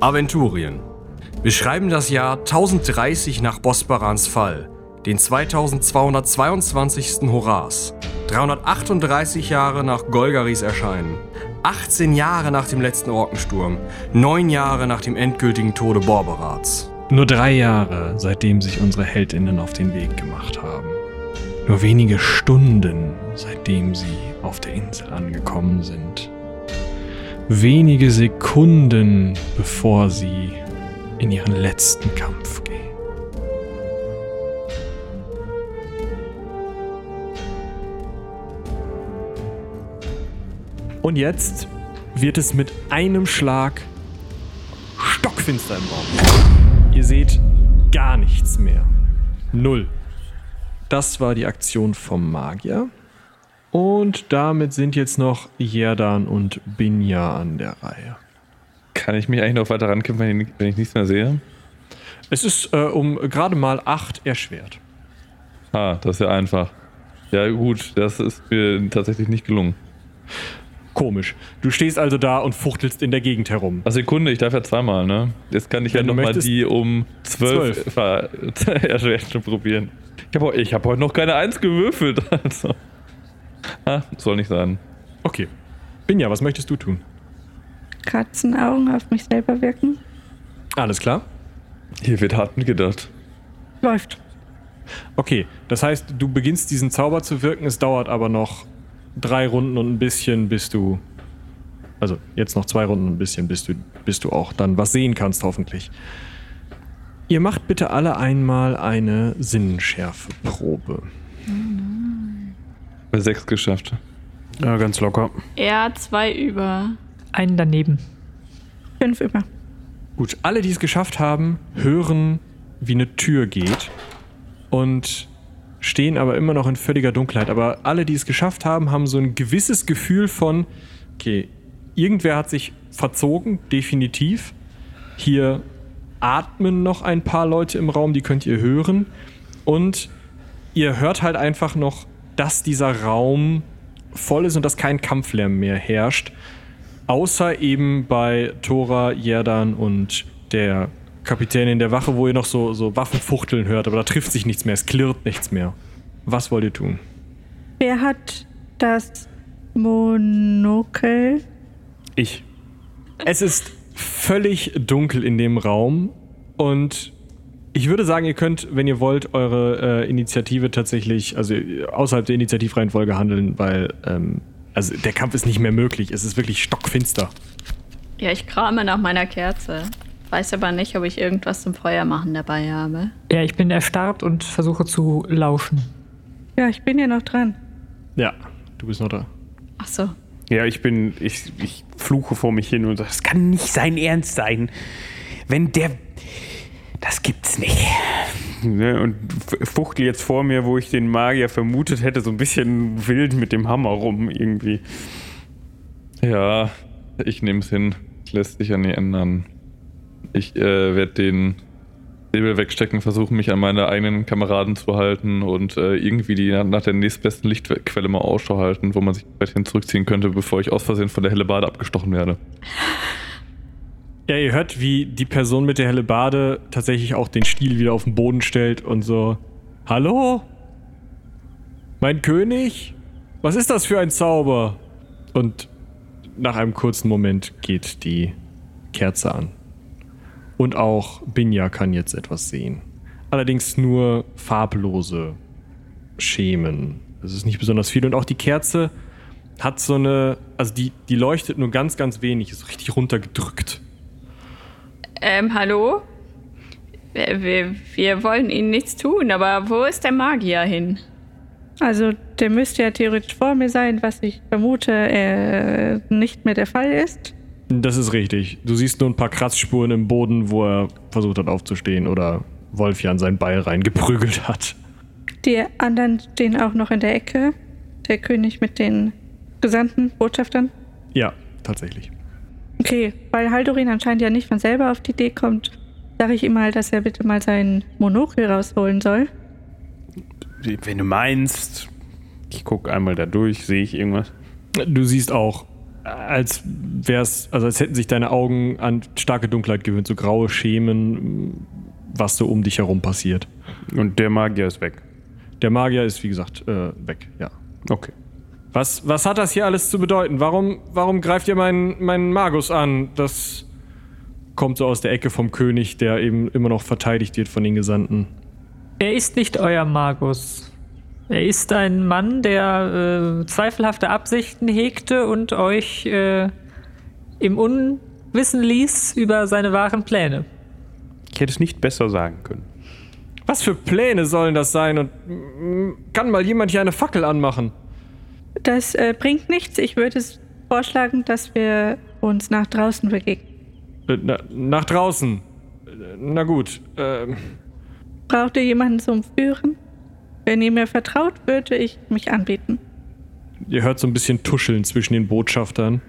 Aventurien. Wir schreiben das Jahr 1030 nach Bosbarans Fall, den 2222. Horas, 338 Jahre nach Golgaris Erscheinen, 18 Jahre nach dem letzten Orkensturm, 9 Jahre nach dem endgültigen Tode Borberats. Nur drei Jahre, seitdem sich unsere Heldinnen auf den Weg gemacht haben. Nur wenige Stunden, seitdem sie auf der Insel angekommen sind. Wenige Sekunden, bevor sie in ihren letzten Kampf gehen. Und jetzt wird es mit einem Schlag stockfinster im Raum. Ihr seht gar nichts mehr. Null. Das war die Aktion vom Magier. Und damit sind jetzt noch Jerdan und Binja an der Reihe. Kann ich mich eigentlich noch weiter rankämpfen, wenn ich, wenn ich nichts mehr sehe? Es ist äh, um gerade mal acht erschwert. Ah, das ist ja einfach. Ja, gut, das ist mir tatsächlich nicht gelungen. Komisch. Du stehst also da und fuchtelst in der Gegend herum. Also Sekunde, ich darf ja zweimal, ne? Jetzt kann ich Wenn ja nochmal die um zwölf ver- erschwert schon probieren. Ich habe ich hab heute noch keine Eins gewürfelt, also. Ah, soll nicht sein. Okay. Binja, was möchtest du tun? Katzenaugen auf mich selber wirken. Alles klar. Hier wird hart mitgedacht. Läuft. Okay, das heißt, du beginnst diesen Zauber zu wirken, es dauert aber noch drei Runden und ein bisschen, bis du. Also jetzt noch zwei Runden und ein bisschen, bis du, bis du auch dann was sehen kannst, hoffentlich. Ihr macht bitte alle einmal eine Sinnenschärfeprobe. Bei sechs geschafft. Ja, ganz locker. Ja, zwei über. Einen daneben. Fünf über. Gut, alle, die es geschafft haben, hören, wie eine Tür geht und stehen aber immer noch in völliger Dunkelheit. Aber alle, die es geschafft haben, haben so ein gewisses Gefühl von, okay, irgendwer hat sich verzogen, definitiv. Hier atmen noch ein paar Leute im Raum, die könnt ihr hören. Und ihr hört halt einfach noch, dass dieser Raum voll ist und dass kein Kampflärm mehr herrscht. Außer eben bei Tora, Jerdan und der Kapitänin der Wache, wo ihr noch so, so Waffenfuchteln hört, aber da trifft sich nichts mehr, es klirrt nichts mehr. Was wollt ihr tun? Wer hat das Monokel? Ich. Es ist völlig dunkel in dem Raum und ich würde sagen, ihr könnt, wenn ihr wollt, eure äh, Initiative tatsächlich, also äh, außerhalb der Initiativreihenfolge handeln, weil ähm, also der Kampf ist nicht mehr möglich. Es ist wirklich stockfinster. Ja, ich krame nach meiner Kerze. Weiß aber nicht, ob ich irgendwas zum Feuer machen dabei habe. Ja, ich bin erstarrt und versuche zu lauschen. Ja, ich bin ja noch dran. Ja, du bist noch da. Ach so. Ja, ich bin. Ich, ich fluche vor mich hin und sage, das kann nicht sein Ernst sein. Wenn der. Das gibt's nicht. Ne, Und fuchtel jetzt vor mir, wo ich den Magier vermutet hätte, so ein bisschen wild mit dem Hammer rum irgendwie. Ja, ich nehme es hin. Lässt sich ja nie ändern. Ich äh, werde den Säbel wegstecken, versuchen mich an meine eigenen Kameraden zu halten und äh, irgendwie die nach der nächstbesten Lichtquelle mal Ausschau halten, wo man sich weiterhin zurückziehen könnte, bevor ich aus Versehen von der Hellebade abgestochen werde. Ja, ihr hört, wie die Person mit der Hellebarde tatsächlich auch den Stiel wieder auf den Boden stellt und so: Hallo? Mein König? Was ist das für ein Zauber? Und nach einem kurzen Moment geht die Kerze an. Und auch Binja kann jetzt etwas sehen. Allerdings nur farblose Schemen. Das ist nicht besonders viel. Und auch die Kerze hat so eine. Also die, die leuchtet nur ganz, ganz wenig, ist richtig runtergedrückt. Ähm, hallo? Wir, wir, wir wollen Ihnen nichts tun, aber wo ist der Magier hin? Also, der müsste ja theoretisch vor mir sein, was ich vermute, äh, nicht mehr der Fall ist. Das ist richtig. Du siehst nur ein paar Kratzspuren im Boden, wo er versucht hat aufzustehen oder Wolfjan sein Beil reingeprügelt hat. Die anderen stehen auch noch in der Ecke. Der König mit den Gesandten, Botschaftern. Ja, tatsächlich. Okay, weil Haldorin anscheinend ja nicht von selber auf die Idee kommt, sage ich ihm mal, dass er bitte mal seinen Monokel rausholen soll. Wenn du meinst, ich gucke einmal da durch, sehe ich irgendwas. Du siehst auch als wär's, also als hätten sich deine Augen an starke Dunkelheit gewöhnt, so graue Schemen, was so um dich herum passiert. Und der Magier ist weg. Der Magier ist, wie gesagt, äh, weg, ja. Okay. Was, was hat das hier alles zu bedeuten? Warum, warum greift ihr meinen, meinen Magus an? Das kommt so aus der Ecke vom König, der eben immer noch verteidigt wird von den Gesandten. Er ist nicht euer Magus. Er ist ein Mann, der äh, zweifelhafte Absichten hegte und euch äh, im Unwissen ließ über seine wahren Pläne. Ich hätte es nicht besser sagen können. Was für Pläne sollen das sein? Und kann mal jemand hier eine Fackel anmachen? Das äh, bringt nichts. Ich würde es vorschlagen, dass wir uns nach draußen begegnen. Äh, Na, nach draußen. Äh, Na gut. Ähm, Braucht ihr jemanden zum Führen? Wenn ihr mir vertraut, würde ich mich anbieten. ihr hört so ein bisschen Tuscheln zwischen den Botschaftern.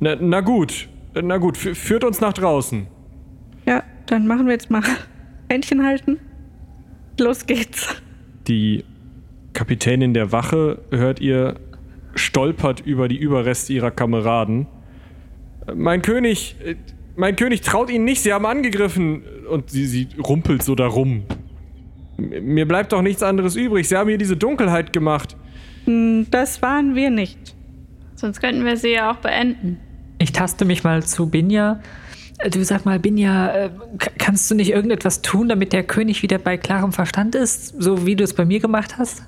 Na, na gut. Na gut, fü- führt uns nach draußen. Ja, dann machen wir jetzt mal Händchen halten. Los geht's. Die Kapitänin der Wache, hört ihr, stolpert über die Überreste ihrer Kameraden. Mein König, mein König traut ihnen nicht, sie haben angegriffen. Und sie, sie rumpelt so darum. Mir bleibt doch nichts anderes übrig. Sie haben hier diese Dunkelheit gemacht. Hm, Das waren wir nicht. Sonst könnten wir sie ja auch beenden. Ich taste mich mal zu Binja. Äh, Du sag mal, Binja, äh, kannst du nicht irgendetwas tun, damit der König wieder bei klarem Verstand ist, so wie du es bei mir gemacht hast?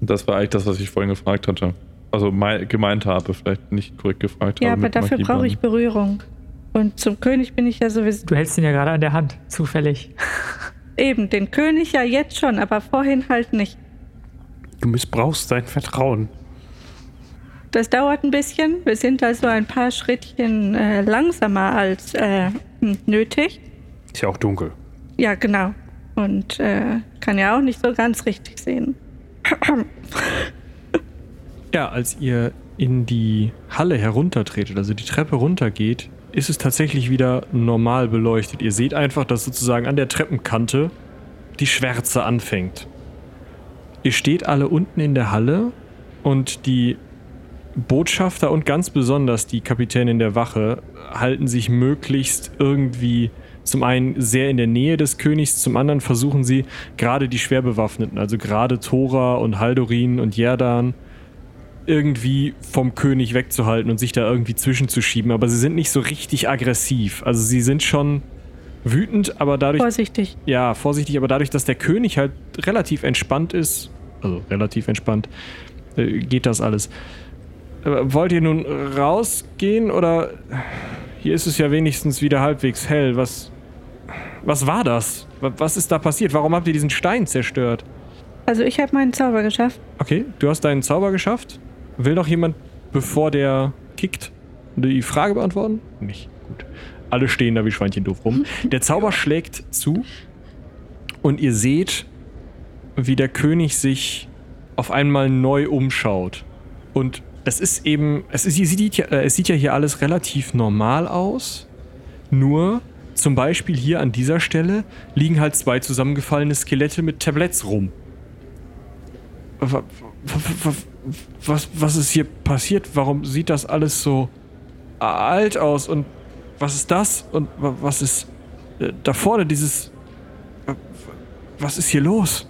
Das war eigentlich das, was ich vorhin gefragt hatte. Also mei- gemeint habe, vielleicht nicht korrekt gefragt Ja, habe. aber mit dafür brauche ich. Berührung. Und zum König bin ich ja sowieso. Du hältst ihn ja gerade an der Hand, zufällig. Eben, den König ja jetzt schon, aber vorhin halt nicht. Du missbrauchst sein Vertrauen. Das dauert ein bisschen. Wir sind also ein paar Schrittchen äh, langsamer als äh, nötig. Ist ja auch dunkel. Ja, genau. Und äh, kann ja auch nicht so ganz richtig sehen. Ja, als ihr in die Halle heruntertretet, also die Treppe runtergeht, ist es tatsächlich wieder normal beleuchtet. Ihr seht einfach, dass sozusagen an der Treppenkante die Schwärze anfängt. Ihr steht alle unten in der Halle und die Botschafter und ganz besonders die Kapitänin der Wache halten sich möglichst irgendwie zum einen sehr in der Nähe des Königs, zum anderen versuchen sie gerade die Schwerbewaffneten, also gerade Thora und Haldorin und Jerdan, irgendwie vom König wegzuhalten und sich da irgendwie zwischenzuschieben. Aber sie sind nicht so richtig aggressiv. Also sie sind schon wütend, aber dadurch Vorsichtig. ja, vorsichtig, aber dadurch, dass der König halt relativ entspannt ist, also relativ entspannt, äh, geht das alles. Äh, wollt ihr nun rausgehen oder hier ist es ja wenigstens wieder halbwegs hell? Was, was war das? Wa- Was ist da passiert? Warum habt ihr diesen Stein zerstört? Also ich habe meinen Zauber geschafft. Okay, du hast deinen Zauber geschafft. Will noch jemand, bevor der kickt, die Frage beantworten? Nicht. Gut. Alle stehen da wie Schweinchen doof rum. Der Zauber schlägt zu und ihr seht, wie der König sich auf einmal neu umschaut. Und das ist eben, es, ist, es, sieht ja, äh, es sieht ja hier alles relativ normal aus. Nur zum Beispiel hier an dieser Stelle liegen halt zwei zusammengefallene Skelette mit Tabletts rum. Wa- wa- wa- Was, was ist hier passiert? Warum sieht das alles so alt aus? Und was ist das? Und wa- was ist äh, da vorne dieses... wa- Was ist hier los?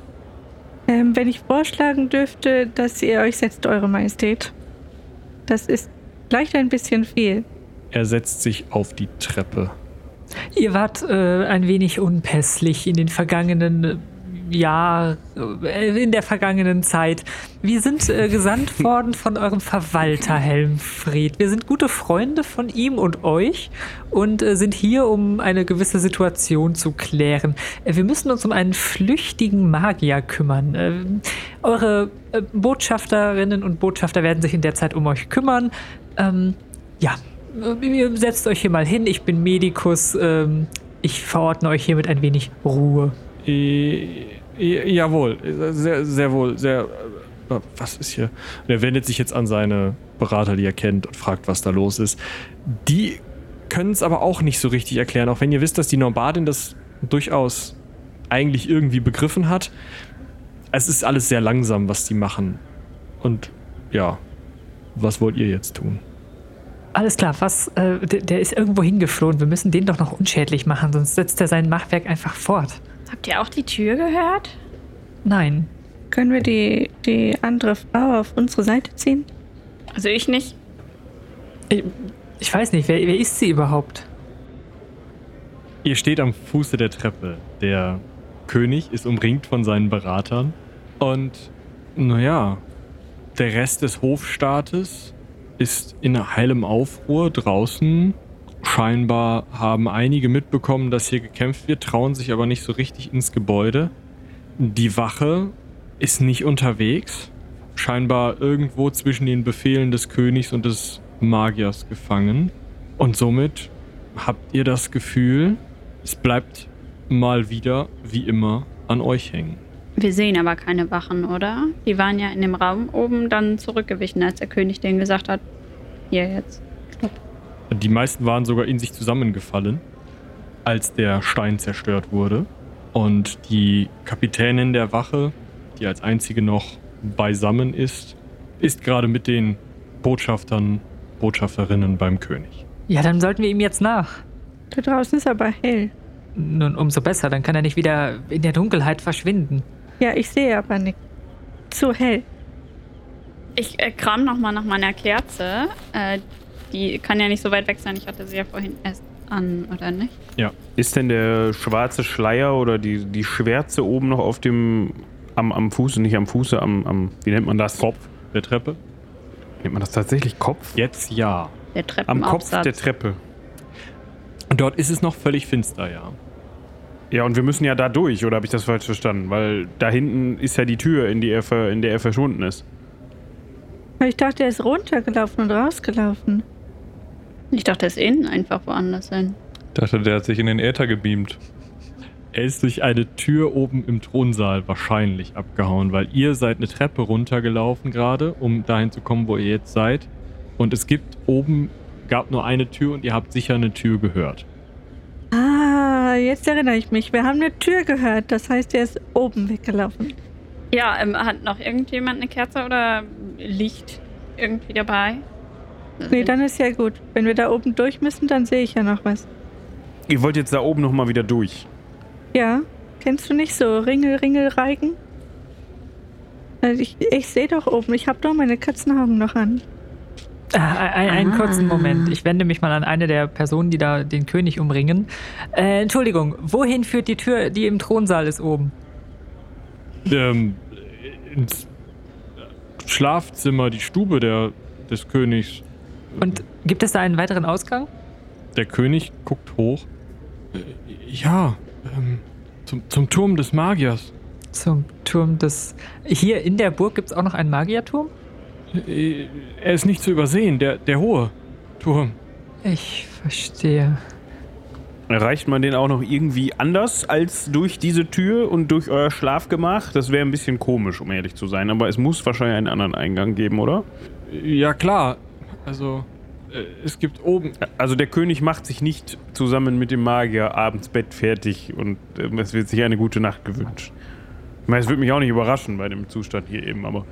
Ähm, wenn ich vorschlagen dürfte, dass ihr euch setzt, Eure Majestät. Das ist vielleicht ein bisschen viel. Er setzt sich auf die Treppe. Ihr wart äh, ein wenig unpässlich in den vergangenen äh, Jahr, äh, in der vergangenen Zeit. Wir sind äh, gesandt worden von eurem Verwalter Helmfried. Wir sind gute Freunde von ihm und euch und äh, sind hier, um eine gewisse Situation zu klären. Äh, wir müssen uns um einen flüchtigen Magier kümmern. Äh, eure äh, Botschafterinnen und Botschafter werden sich in der Zeit um euch kümmern. Ähm, ja, äh, ihr setzt euch hier mal hin. Ich bin Medikus. Ähm, ich verordne euch hiermit ein wenig Ruhe. Äh, jawohl, sehr, sehr wohl, sehr. Äh, was ist hier? Und er wendet sich jetzt an seine Berater, die er kennt, und fragt, was da los ist. Die können es aber auch nicht so richtig erklären, auch wenn ihr wisst, dass die Norbadin das durchaus eigentlich irgendwie begriffen hat. Es ist alles sehr langsam, was die machen. Und ja, was wollt ihr jetzt tun? Alles klar, was, äh, der, der ist irgendwo hingeflohen. Wir müssen den doch noch unschädlich machen, sonst setzt er sein Machwerk einfach fort. Habt ihr auch die Tür gehört? Nein. Können wir die, die andere Frau auf unsere Seite ziehen? Also ich nicht. Ich, ich weiß nicht, wer, wer ist sie überhaupt? Ihr steht am Fuße der Treppe. Der König ist umringt von seinen Beratern. Und, naja, der Rest des Hofstaates ist in heilem Aufruhr draußen. Scheinbar haben einige mitbekommen, dass hier gekämpft wird, trauen sich aber nicht so richtig ins Gebäude. Die Wache ist nicht unterwegs. Scheinbar irgendwo zwischen den Befehlen des Königs und des Magiers gefangen. Und somit habt ihr das Gefühl, es bleibt mal wieder, wie immer, an euch hängen. Wir sehen aber keine Wachen, oder? Die waren ja in dem Raum oben dann zurückgewichen, als der König denen gesagt hat, hier jetzt. Die meisten waren sogar in sich zusammengefallen, als der Stein zerstört wurde. Und die Kapitänin der Wache, die als einzige noch beisammen ist, ist gerade mit den Botschaftern, Botschafterinnen beim König. Ja, dann sollten wir ihm jetzt nach. Da draußen ist aber hell. Nun, umso besser, dann kann er nicht wieder in der Dunkelheit verschwinden. Ja, ich sehe aber nichts. Zu hell. Ich äh, kram nochmal nach meiner Kerze. Äh, die kann ja nicht so weit weg sein. Ich hatte sie ja vorhin erst an, oder nicht? Ja. Ist denn der schwarze Schleier oder die, die Schwärze oben noch auf dem, am, am Fuße, nicht am Fuße, am, am, wie nennt man das? Kopf der Treppe? Nennt man das tatsächlich Kopf? Jetzt ja. Der Am Kopf der Treppe. Und dort ist es noch völlig finster, ja. Ja, und wir müssen ja da durch, oder habe ich das falsch verstanden? Weil da hinten ist ja die Tür, in, die er ver, in der er verschwunden ist. Ich dachte, er ist runtergelaufen und rausgelaufen. Ich dachte, er ist innen einfach woanders hin. Ich dachte, der hat sich in den Äther gebeamt. Er ist durch eine Tür oben im Thronsaal wahrscheinlich abgehauen, weil ihr seid eine Treppe runtergelaufen gerade, um dahin zu kommen, wo ihr jetzt seid. Und es gibt oben, gab nur eine Tür und ihr habt sicher eine Tür gehört. Ah, jetzt erinnere ich mich. Wir haben eine Tür gehört. Das heißt, er ist oben weggelaufen. Ja, ähm, hat noch irgendjemand eine Kerze oder Licht irgendwie dabei? Nee, dann ist ja gut. Wenn wir da oben durch müssen, dann sehe ich ja noch was. Ihr wollt jetzt da oben nochmal wieder durch. Ja, kennst du nicht so Ringel, Ringel, Reigen? Also ich, ich sehe doch oben. Ich habe doch meine Katzenaugen noch an. Ah, ein, einen Ah. kurzen Moment. Ich wende mich mal an eine der Personen, die da den König umringen. Äh, Entschuldigung, wohin führt die Tür, die im Thronsaal ist oben? Ähm, ins Schlafzimmer, die Stube der, des Königs. Und gibt es da einen weiteren Ausgang? Der König guckt hoch. Äh, ja, ähm, zum, zum Turm des Magiers. Zum Turm des. Hier in der Burg gibt es auch noch einen Magierturm? Äh, Er ist nicht zu übersehen, der, der hohe Turm. Ich verstehe. Erreicht man den auch noch irgendwie anders als durch diese Tür und durch euer Schlafgemach? Das wäre ein bisschen komisch, um ehrlich zu sein. Aber es muss wahrscheinlich einen anderen Eingang geben, oder? Ja, klar. Also, äh, es gibt oben. Also der König macht sich nicht zusammen mit dem Magier abends Bett fertig und äh, es wird sich eine gute Nacht gewünscht. Ich meine, es würde mich auch nicht überraschen bei dem Zustand hier eben, aber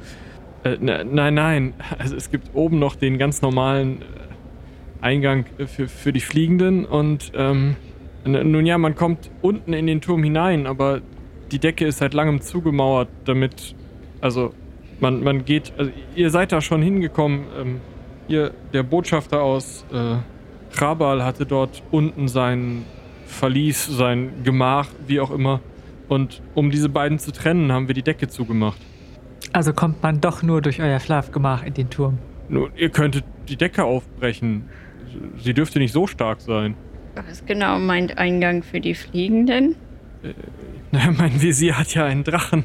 Äh, ne- nein, nein. Also, es gibt oben noch den ganz normalen äh, Eingang für, für die Fliegenden und, ähm, nun ja, man kommt unten in den Turm hinein, aber die Decke ist seit langem zugemauert, damit. Also, man, man geht. Also, ihr seid da schon hingekommen. Ähm, ihr, der Botschafter aus äh, Chabal hatte dort unten sein Verlies, sein Gemach, wie auch immer. Und um diese beiden zu trennen, haben wir die Decke zugemacht. Also kommt man doch nur durch euer Schlafgemach in den Turm. Nun, ihr könntet die Decke aufbrechen. Sie dürfte nicht so stark sein. Was genau meint Eingang für die Fliegenden? Naja, mein Visier hat ja einen Drachen.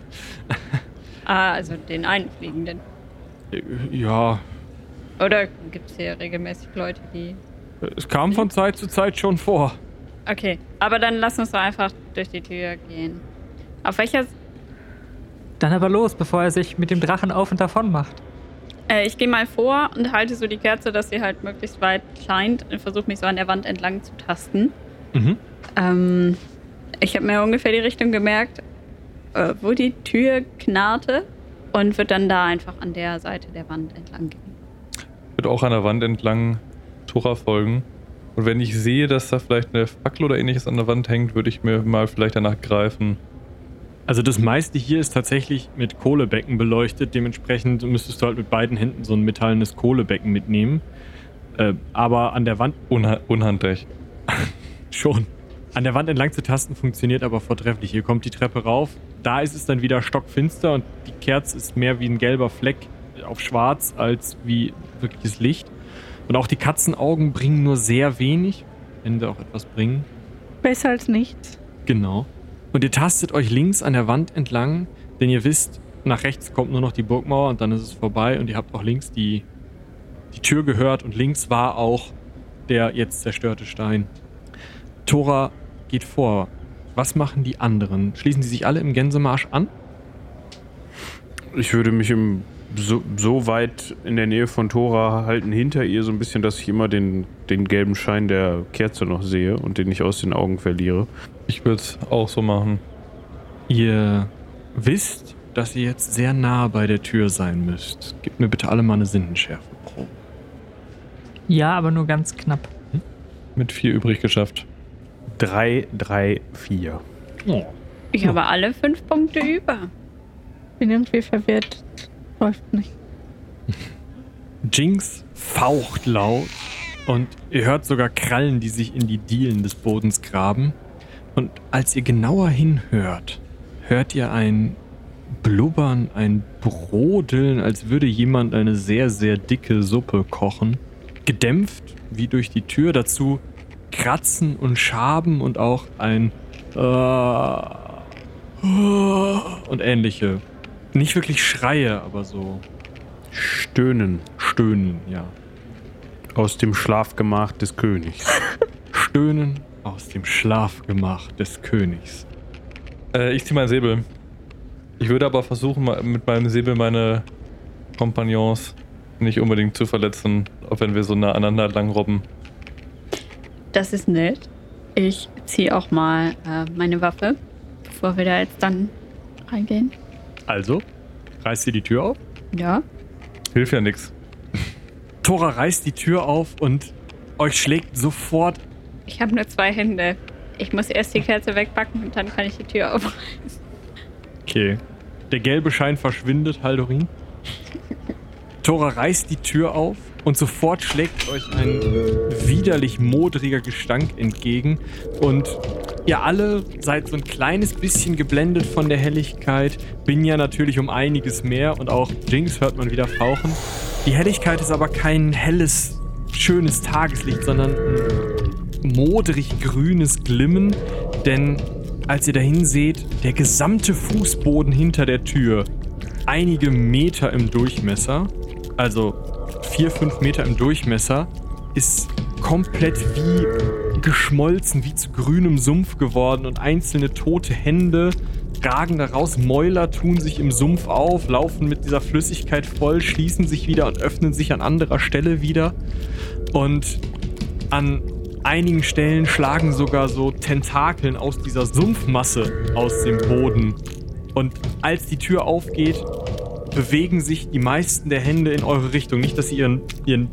Ah, also den einen Fliegenden. Äh, Ja, Oder gibt es hier regelmäßig Leute, die. es kam von Zeit zu Zeit schon vor. Okay, aber dann lass uns doch einfach durch die Tür gehen. Auf welcher. Dann aber los, bevor er sich mit dem Drachen auf und davon macht. Äh, ich gehe mal vor und halte so die Kerze, dass sie halt möglichst weit scheint und versuche mich so an der Wand entlang zu tasten. Mhm. Ähm, ich habe mir ungefähr die Richtung gemerkt, äh, wo die Tür knarrte und würde dann da einfach an der Seite der Wand entlang gehen. Wird auch an der Wand entlang Tora folgen. Und wenn ich sehe, dass da vielleicht eine Fackel oder ähnliches an der Wand hängt, würde ich mir mal vielleicht danach greifen. Also das meiste hier ist tatsächlich mit Kohlebecken beleuchtet. Dementsprechend müsstest du halt mit beiden Händen so ein metallenes Kohlebecken mitnehmen. Äh, aber an der Wand Unha unhandlich. schon. An der Wand entlang zu tasten funktioniert aber vortrefflich. Hier kommt die Treppe rauf. Da ist es dann wieder stockfinster und die Kerze ist mehr wie ein gelber Fleck auf schwarz als wie wirkliches Licht. Und auch die Katzenaugen bringen nur sehr wenig, wenn sie auch etwas bringen. Besser als nichts. Genau. Und ihr tastet euch links an der Wand entlang, denn ihr wisst, nach rechts kommt nur noch die Burgmauer und dann ist es vorbei und ihr habt auch links die, die Tür gehört und links war auch der jetzt zerstörte Stein. Tora geht vor. Was machen die anderen? Schließen sie sich alle im Gänsemarsch an? Ich würde mich im, so, so weit in der Nähe von Tora halten, hinter ihr, so ein bisschen, dass ich immer den, den gelben Schein der Kerze noch sehe und den nicht aus den Augen verliere. Ich würde es auch so machen. Ihr wisst, dass ihr jetzt sehr nah bei der Tür sein müsst. Gebt mir bitte alle mal eine Sinnenschärfe. Pro. Ja, aber nur ganz knapp. Mit vier übrig geschafft. 3, 3, 4. Oh. Ich habe alle fünf Punkte über. Bin irgendwie verwirrt. Läuft nicht. Jinx faucht laut und ihr hört sogar Krallen, die sich in die Dielen des Bodens graben. Und als ihr genauer hinhört, hört ihr ein Blubbern, ein Brodeln, als würde jemand eine sehr, sehr dicke Suppe kochen. Gedämpft wie durch die Tür, dazu Kratzen und Schaben und auch ein äh, und ähnliche. Nicht wirklich Schreie, aber so Stöhnen Stöhnen, ja. aus dem Schlafgemach des Königs. Stöhnen aus dem Schlafgemach des Königs. Äh, ich ziehe meinen Säbel. Ich würde aber versuchen, mit meinem Säbel meine Kompagnons nicht unbedingt zu verletzen, auch wenn wir so nah aneinander lang robben. Das ist nett. Ich ziehe auch mal äh, meine Waffe, bevor wir da jetzt dann reingehen. Also, reißt ihr die Tür auf? Ja. Hilft ja nix. Tora reißt die Tür auf und euch schlägt sofort. Ich habe nur zwei Hände. Ich muss erst die Kerze wegpacken und dann kann ich die Tür aufreißen. Okay. Der gelbe Schein verschwindet, Haldorin. Tora reißt die Tür auf und sofort schlägt euch ein widerlich modriger Gestank entgegen. Und ihr alle seid so ein kleines bisschen geblendet von der Helligkeit. Binja natürlich um einiges mehr und auch Jinx hört man wieder fauchen. Die Helligkeit ist aber kein helles, schönes Tageslicht, sondern ein modrig grünes Glimmen. Denn als ihr dahin seht, der gesamte Fußboden hinter der Tür, einige Meter im Durchmesser, also vier, fünf Meter im Durchmesser, ist komplett wie geschmolzen, wie zu grünem Sumpf geworden und einzelne tote Hände ragen daraus. Mäuler tun sich im Sumpf auf, laufen mit dieser Flüssigkeit voll, schließen sich wieder und öffnen sich an anderer Stelle wieder. Und an einigen Stellen schlagen sogar so Tentakeln aus dieser Sumpfmasse aus dem Boden. Und als die Tür aufgeht, bewegen sich die meisten der Hände in eure Richtung. Nicht, dass sie ihren, ihren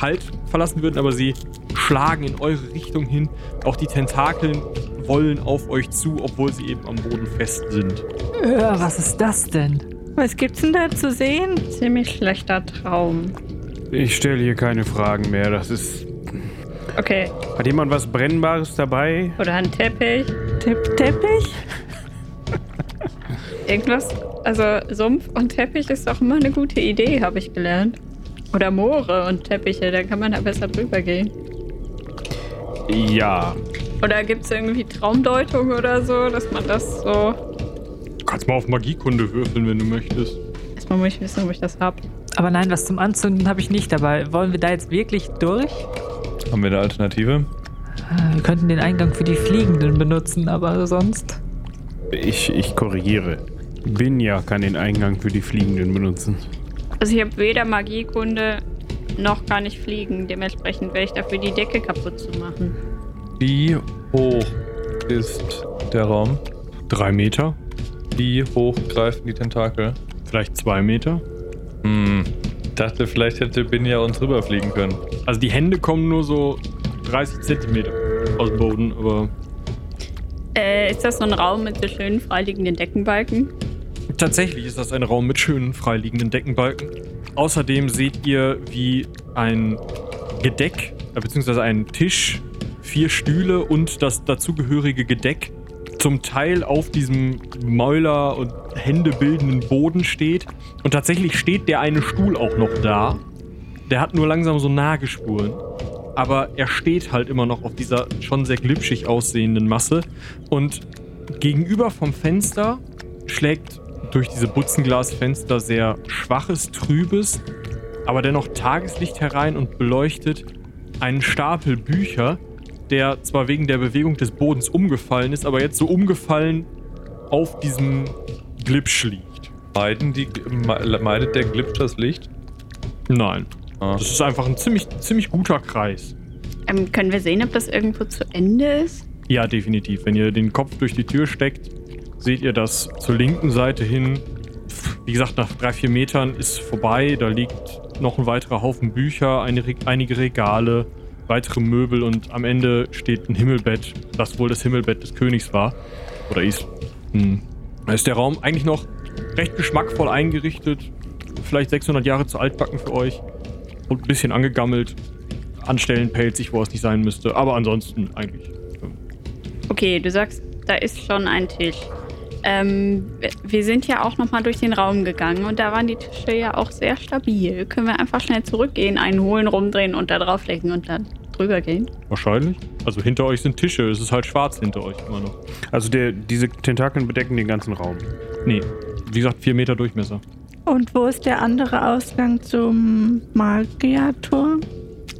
Halt verlassen würden, aber sie schlagen in eure Richtung hin. Auch die Tentakeln wollen auf euch zu, obwohl sie eben am Boden fest sind. Äh, was ist das denn? Was gibt's denn da zu sehen? Ziemlich schlechter Traum. Ich stelle hier keine Fragen mehr. Das ist. Okay. Hat jemand was Brennbares dabei? Oder ein Teppich. Tepp Teppich? Irgendwas. Also Sumpf und Teppich ist doch immer eine gute Idee, habe ich gelernt. Oder Moore und Teppiche, da kann man da besser drüber gehen. Ja. Oder gibt es irgendwie Traumdeutung oder so, dass man das so. Du kannst mal auf Magiekunde würfeln, wenn du möchtest. Erstmal muss ich wissen, ob ich das hab. Aber nein, was zum Anzünden habe ich nicht dabei. Wollen wir da jetzt wirklich durch? Haben wir eine Alternative? Äh, Wir könnten den Eingang für die Fliegenden benutzen, aber sonst. Ich, ich korrigiere. Binja kann den Eingang für die Fliegenden benutzen. Also ich habe weder Magiekunde noch kann ich fliegen. Dementsprechend wäre ich dafür, die Decke kaputt zu machen. Wie hoch ist der Raum? Drei Meter, Wie hoch greifen die Tentakel? vielleicht zwei Meter. Hm. dachte, vielleicht hätte Binja uns rüberfliegen können. Also die Hände kommen nur so 30 Zentimeter aus dem Boden, aber Äh, ist das so ein Raum mit so schönen freiliegenden Deckenbalken? Tatsächlich ist das ein Raum mit schönen freiliegenden Deckenbalken. Außerdem seht ihr, wie ein Gedeck, äh, beziehungsweise ein Tisch, vier Stühle und das dazugehörige Gedeck zum Teil auf diesem Mäuler- und Hände bildenden Boden steht. Und tatsächlich steht der eine Stuhl auch noch da. Der hat nur langsam so Nagespuren. Aber er steht halt immer noch auf dieser schon sehr glitschig aussehenden Masse. Und gegenüber vom Fenster schlägt durch diese Butzenglasfenster sehr schwaches, trübes, aber dennoch Tageslicht herein und beleuchtet einen Stapel Bücher, der zwar wegen der Bewegung des Bodens umgefallen ist, aber jetzt so umgefallen auf diesem Glitsch liegt. Meiden die, me- meidet der Glitch das Licht? Nein. Ah. Das ist einfach ein ziemlich, ziemlich guter Kreis. Ähm, können wir sehen, ob das irgendwo zu Ende ist? Ja, definitiv. Wenn ihr den Kopf durch die Tür steckt, seht ihr das zur linken Seite hin. Wie gesagt, nach drei, vier Metern ist vorbei. Da liegt noch ein weiterer Haufen Bücher, einige Regale, weitere Möbel und am Ende steht ein Himmelbett, das wohl das Himmelbett des Königs war. Oder ist. Hm. Da ist der Raum eigentlich noch recht geschmackvoll eingerichtet. Vielleicht 600 Jahre zu altbacken für euch. Und ein bisschen angegammelt. An Stellen pelzig, wo es nicht sein müsste. Aber ansonsten eigentlich. ähm, Okay, du sagst, da ist schon ein Tisch. Ähm, wir- sind ja auch nochmal durch den Raum gegangen und da waren die Tische ja auch sehr stabil. Können wir einfach schnell zurückgehen, einen holen, rumdrehen und da drauflegen und dann drüber gehen? Wahrscheinlich. Also hinter euch sind Tische. Es ist halt schwarz hinter euch immer noch. Also der, diese Tentakeln bedecken den ganzen Raum. Nee, wie gesagt, vier Meter Durchmesser. Und wo ist der andere Ausgang zum Magierturm?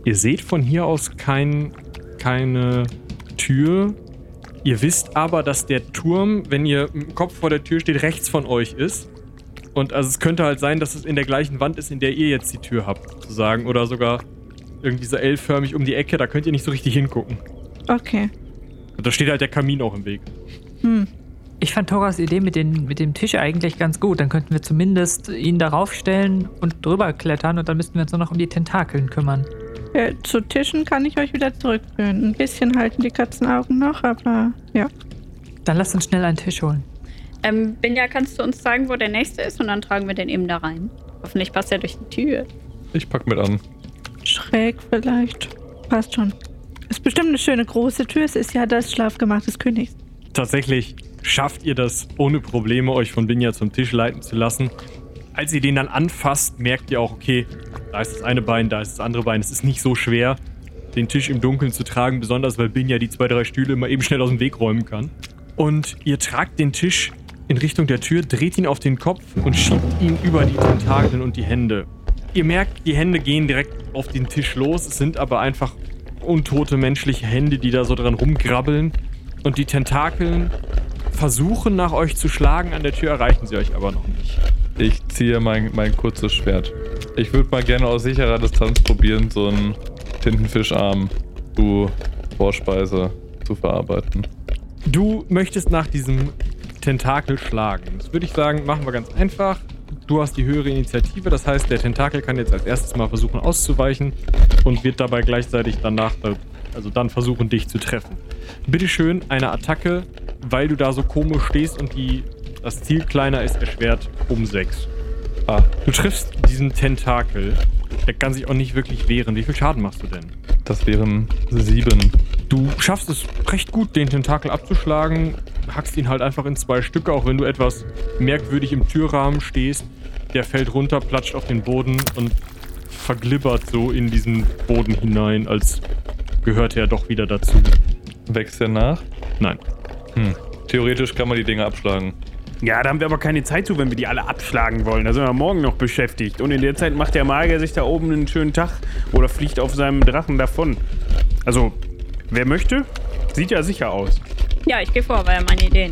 Ihr seht von hier aus kein, keine Tür. Ihr wisst aber, dass der Turm, wenn ihr mit dem Kopf vor der Tür steht, rechts von euch ist. Und also es könnte halt sein, dass es in der gleichen Wand ist, in der ihr jetzt die Tür habt, sozusagen. Oder sogar irgendwie so L-förmig um die Ecke. Da könnt ihr nicht so richtig hingucken. Okay. Und da steht halt der Kamin auch im Weg. Ich fand Thoras Idee mit, den, mit dem Tisch eigentlich ganz gut. Dann könnten wir zumindest ihn darauf stellen und drüber klettern und dann müssten wir uns nur noch um die Tentakeln kümmern. Äh, zu Tischen kann ich euch wieder zurückführen. Ein bisschen halten die Katzenaugen noch, aber ja. Dann lasst uns schnell einen Tisch holen. Ähm, Binja, kannst du uns sagen, wo der nächste ist und dann tragen wir den eben da rein? Hoffentlich passt er durch die Tür. Ich pack mit an. Schräg vielleicht. Passt schon. Ist bestimmt eine schöne große Tür. Es ist ja das Schlafgemach des Königs. tatsächlich schafft ihr das ohne Probleme, euch von Binja zum Tisch leiten zu lassen. Als ihr den dann anfasst, merkt ihr auch, okay, da ist das eine Bein, da ist das andere Bein. Es ist nicht so schwer, den Tisch im Dunkeln zu tragen, besonders weil Binja die zwei, drei Stühle immer eben schnell aus dem Weg räumen kann. Und ihr tragt den Tisch in Richtung der Tür, dreht ihn auf den Kopf und schiebt ihn über die Tentakeln und die Hände. Ihr merkt, die Hände gehen direkt auf den Tisch los, es sind aber einfach untote menschliche Hände, die da so dran rumgrabbeln. Und die Tentakeln versuchen nach euch zu schlagen, an der Tür erreichen sie euch aber noch nicht. Ich ziehe mein, mein kurzes Schwert. Ich würde mal gerne aus sicherer Distanz probieren, so einen Tintenfischarm zu Vorspeise zu verarbeiten. Du möchtest nach diesem Tentakel schlagen. Das würde ich sagen, machen wir ganz einfach. Du hast die höhere Initiative, das heißt, der Tentakel kann jetzt als erstes mal versuchen auszuweichen und wird dabei gleichzeitig danach, also dann versuchen, dich zu treffen. Bitteschön, eine Attacke, weil du da so komisch stehst und die, das Ziel kleiner ist, erschwert um 6. Ah, Du triffst diesen Tentakel. Der kann sich auch nicht wirklich wehren. Wie viel Schaden machst du denn? das wären sieben. Du schaffst es recht gut, den Tentakel abzuschlagen, hackst ihn halt einfach in zwei Stücke, auch wenn du etwas merkwürdig im Türrahmen stehst. Der fällt runter, platscht auf den Boden und verglibbert so in diesen Boden hinein, als gehörte er doch wieder dazu. Wächst der nach? Nein. Hm. Theoretisch kann man die Dinge abschlagen. Ja, da haben wir aber keine Zeit zu, wenn wir die alle abschlagen wollen. Da sind wir morgen noch beschäftigt. Und in der Zeit macht der Magier sich da oben einen schönen Tag oder fliegt auf seinem Drachen davon. Also, wer möchte, sieht ja sicher aus. Ja, ich gehe vor, war ja meine Idee.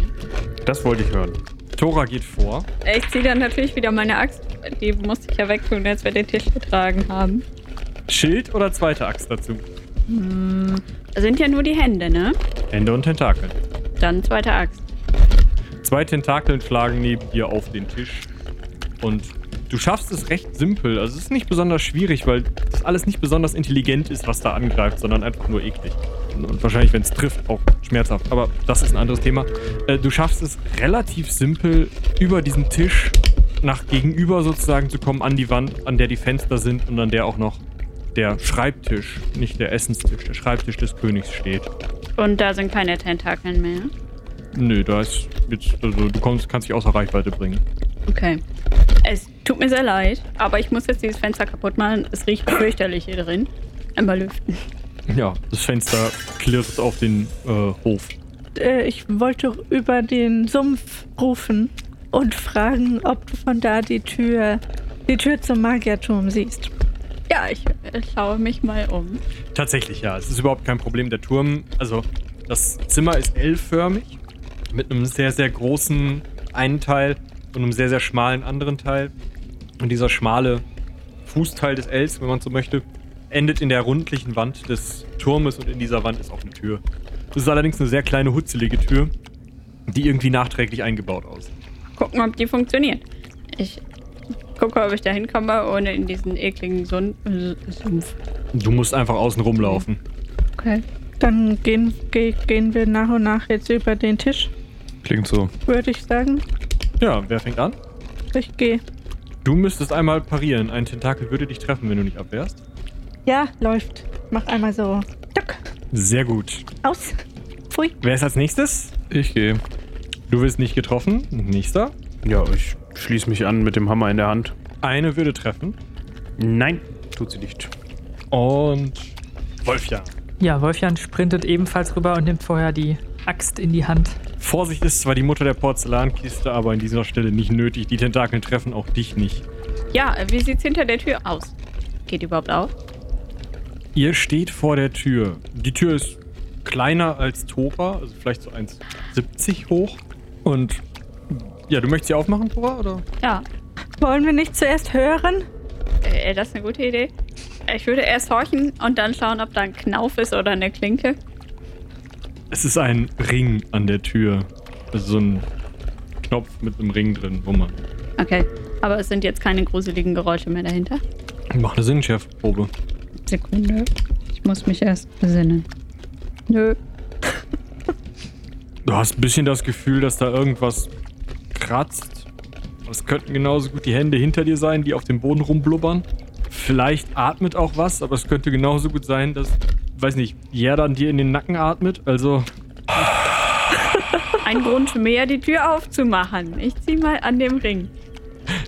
Das wollte ich hören. Tora geht vor. Ich ziehe dann natürlich wieder meine Axt. Die musste ich ja wegtun, als wir den Tisch getragen haben. Schild oder zweite Axt dazu? Sind ja nur die Hände, ne? Hände und Tentakeln. Dann zweite Axt. Zwei Tentakeln schlagen neben dir auf den Tisch und du schaffst es recht simpel. Also es ist nicht besonders schwierig, weil das alles nicht besonders intelligent ist, was da angreift, sondern einfach nur eklig. Und wahrscheinlich, wenn es trifft, auch schmerzhaft. Aber das ist ein anderes Thema. Äh, du schaffst es relativ simpel, über diesen Tisch nach gegenüber sozusagen zu kommen, an die Wand, an der die Fenster sind und an der auch noch der Schreibtisch, nicht der Essenstisch, der Schreibtisch des Königs steht. Und da sind keine Tentakeln mehr. Nö, da ist jetzt, also du kommst, kannst dich außer Reichweite bringen. Okay. Es tut mir sehr leid, aber ich muss jetzt dieses Fenster kaputt machen. Es riecht fürchterlich hier drin. Einmal lüften. Ja, das Fenster klirrt auf den äh, Hof. Äh, ich wollte über den Sumpf rufen und fragen, ob du von da die Tür, die Tür zum Magierturm siehst. Ja, ich äh, schaue mich mal um. Tatsächlich, ja. Es ist überhaupt kein Problem. Der Turm, also das Zimmer ist L-förmig mit einem sehr, sehr großen einen Teil und einem sehr, sehr schmalen anderen Teil. Und dieser schmale Fußteil des Ls, wenn man so möchte, endet in der rundlichen Wand des Turmes und in dieser Wand ist auch eine Tür. Das ist allerdings eine sehr kleine, hutzelige Tür, die irgendwie nachträglich eingebaut aussieht. Gucken, ob die funktioniert. Ich gucke, ob ich da hinkomme, ohne in diesen ekligen Sun Sumpf. Du musst einfach außen rumlaufen. Okay. Dann gehen, ge, gehen wir nach und nach jetzt über den Tisch, Klingt so. würde ich sagen. Ja, wer fängt an? Ich gehe. Du müsstest einmal parieren. Ein Tentakel würde dich treffen, wenn du nicht abwehrst. Ja, läuft. Mach einmal so. Tuck. Sehr gut. Aus. Pfui. Wer ist als nächstes? Ich gehe. Du wirst nicht getroffen. Nächster. Ja, ich schließe mich an mit dem Hammer in der Hand. Eine würde treffen. Nein, tut sie nicht. Und Wolfjan. Ja, Wolfjan sprintet ebenfalls rüber und nimmt vorher die Axt in die Hand. Vorsicht ist zwar die Mutter der Porzellankiste, aber an dieser Stelle nicht nötig. Die Tentakeln treffen auch dich nicht. Ja, wie sieht's hinter der Tür aus? Geht die überhaupt auf? Ihr steht vor der Tür. Die Tür ist kleiner als Tora, also vielleicht so 1,70 hoch. Und ja, du möchtest sie aufmachen, Tora, oder? Ja. Wollen wir nicht zuerst hören? Äh, das ist eine gute Idee. Ich würde erst horchen und dann schauen, ob da ein Knauf ist oder eine Klinke. Es ist ein Ring an der Tür. Also so ein Knopf mit einem Ring drin, wo man. Okay. Aber es sind jetzt keine gruseligen Geräusche mehr dahinter. Mach eine Sinnschärfprobe. Sekunde. Ich muss mich erst besinnen. Nö. Du hast ein bisschen das Gefühl, dass da irgendwas kratzt. Es könnten genauso gut die Hände hinter dir sein, die auf dem Boden rumblubbern. Vielleicht atmet auch was, aber es könnte genauso gut sein, dass, weiß nicht, Jerdan dir in den Nacken atmet. Also, Ein Grund mehr, die Tür aufzumachen. Ich zieh mal an dem Ring.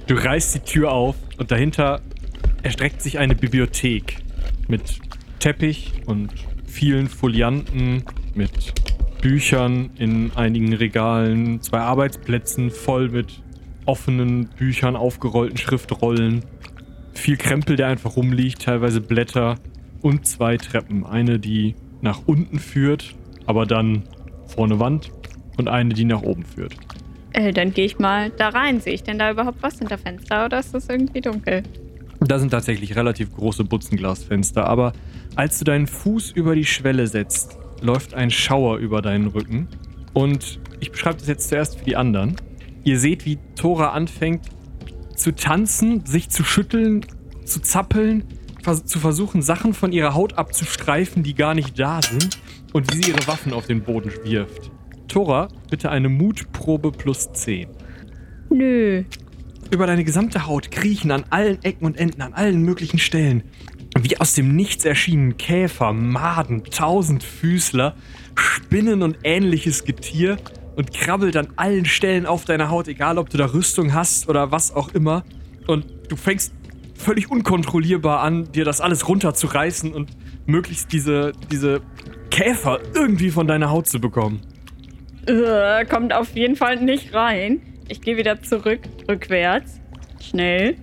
du reißt die Tür auf und dahinter erstreckt sich eine Bibliothek mit Teppich und vielen Folianten, mit Büchern in einigen Regalen, zwei Arbeitsplätzen voll mit offenen Büchern, aufgerollten Schriftrollen, viel Krempel, der einfach rumliegt, teilweise Blätter und zwei Treppen. Eine, die nach unten führt, aber dann vor eine Wand und eine, die nach oben führt. Äh, dann gehe ich mal da rein. Sehe ich denn da überhaupt was hinter Fenster oder ist das irgendwie dunkel? Da sind tatsächlich relativ große Butzenglasfenster, aber als du deinen Fuß über die Schwelle setzt, läuft ein Schauer über deinen Rücken. Und ich beschreibe das jetzt zuerst für die anderen. Ihr seht, wie Tora anfängt zu tanzen, sich zu schütteln, zu zappeln, zu versuchen, Sachen von ihrer Haut abzustreifen, die gar nicht da sind, und wie sie ihre Waffen auf den Boden wirft. Tora, bitte eine Mutprobe plus 10. Nö. Über deine gesamte Haut kriechen an allen Ecken und Enden, an allen möglichen Stellen. Wie aus dem Nichts erschienen Käfer, Maden, Tausendfüßler, Spinnen und ähnliches Getier und krabbelt an allen Stellen auf deiner Haut, egal ob du da Rüstung hast oder was auch immer. Und du fängst völlig unkontrollierbar an, dir das alles runterzureißen und möglichst diese, diese Käfer irgendwie von deiner Haut zu bekommen. Äh, kommt auf jeden Fall nicht rein. Ich gehe wieder zurück, rückwärts. Schnell.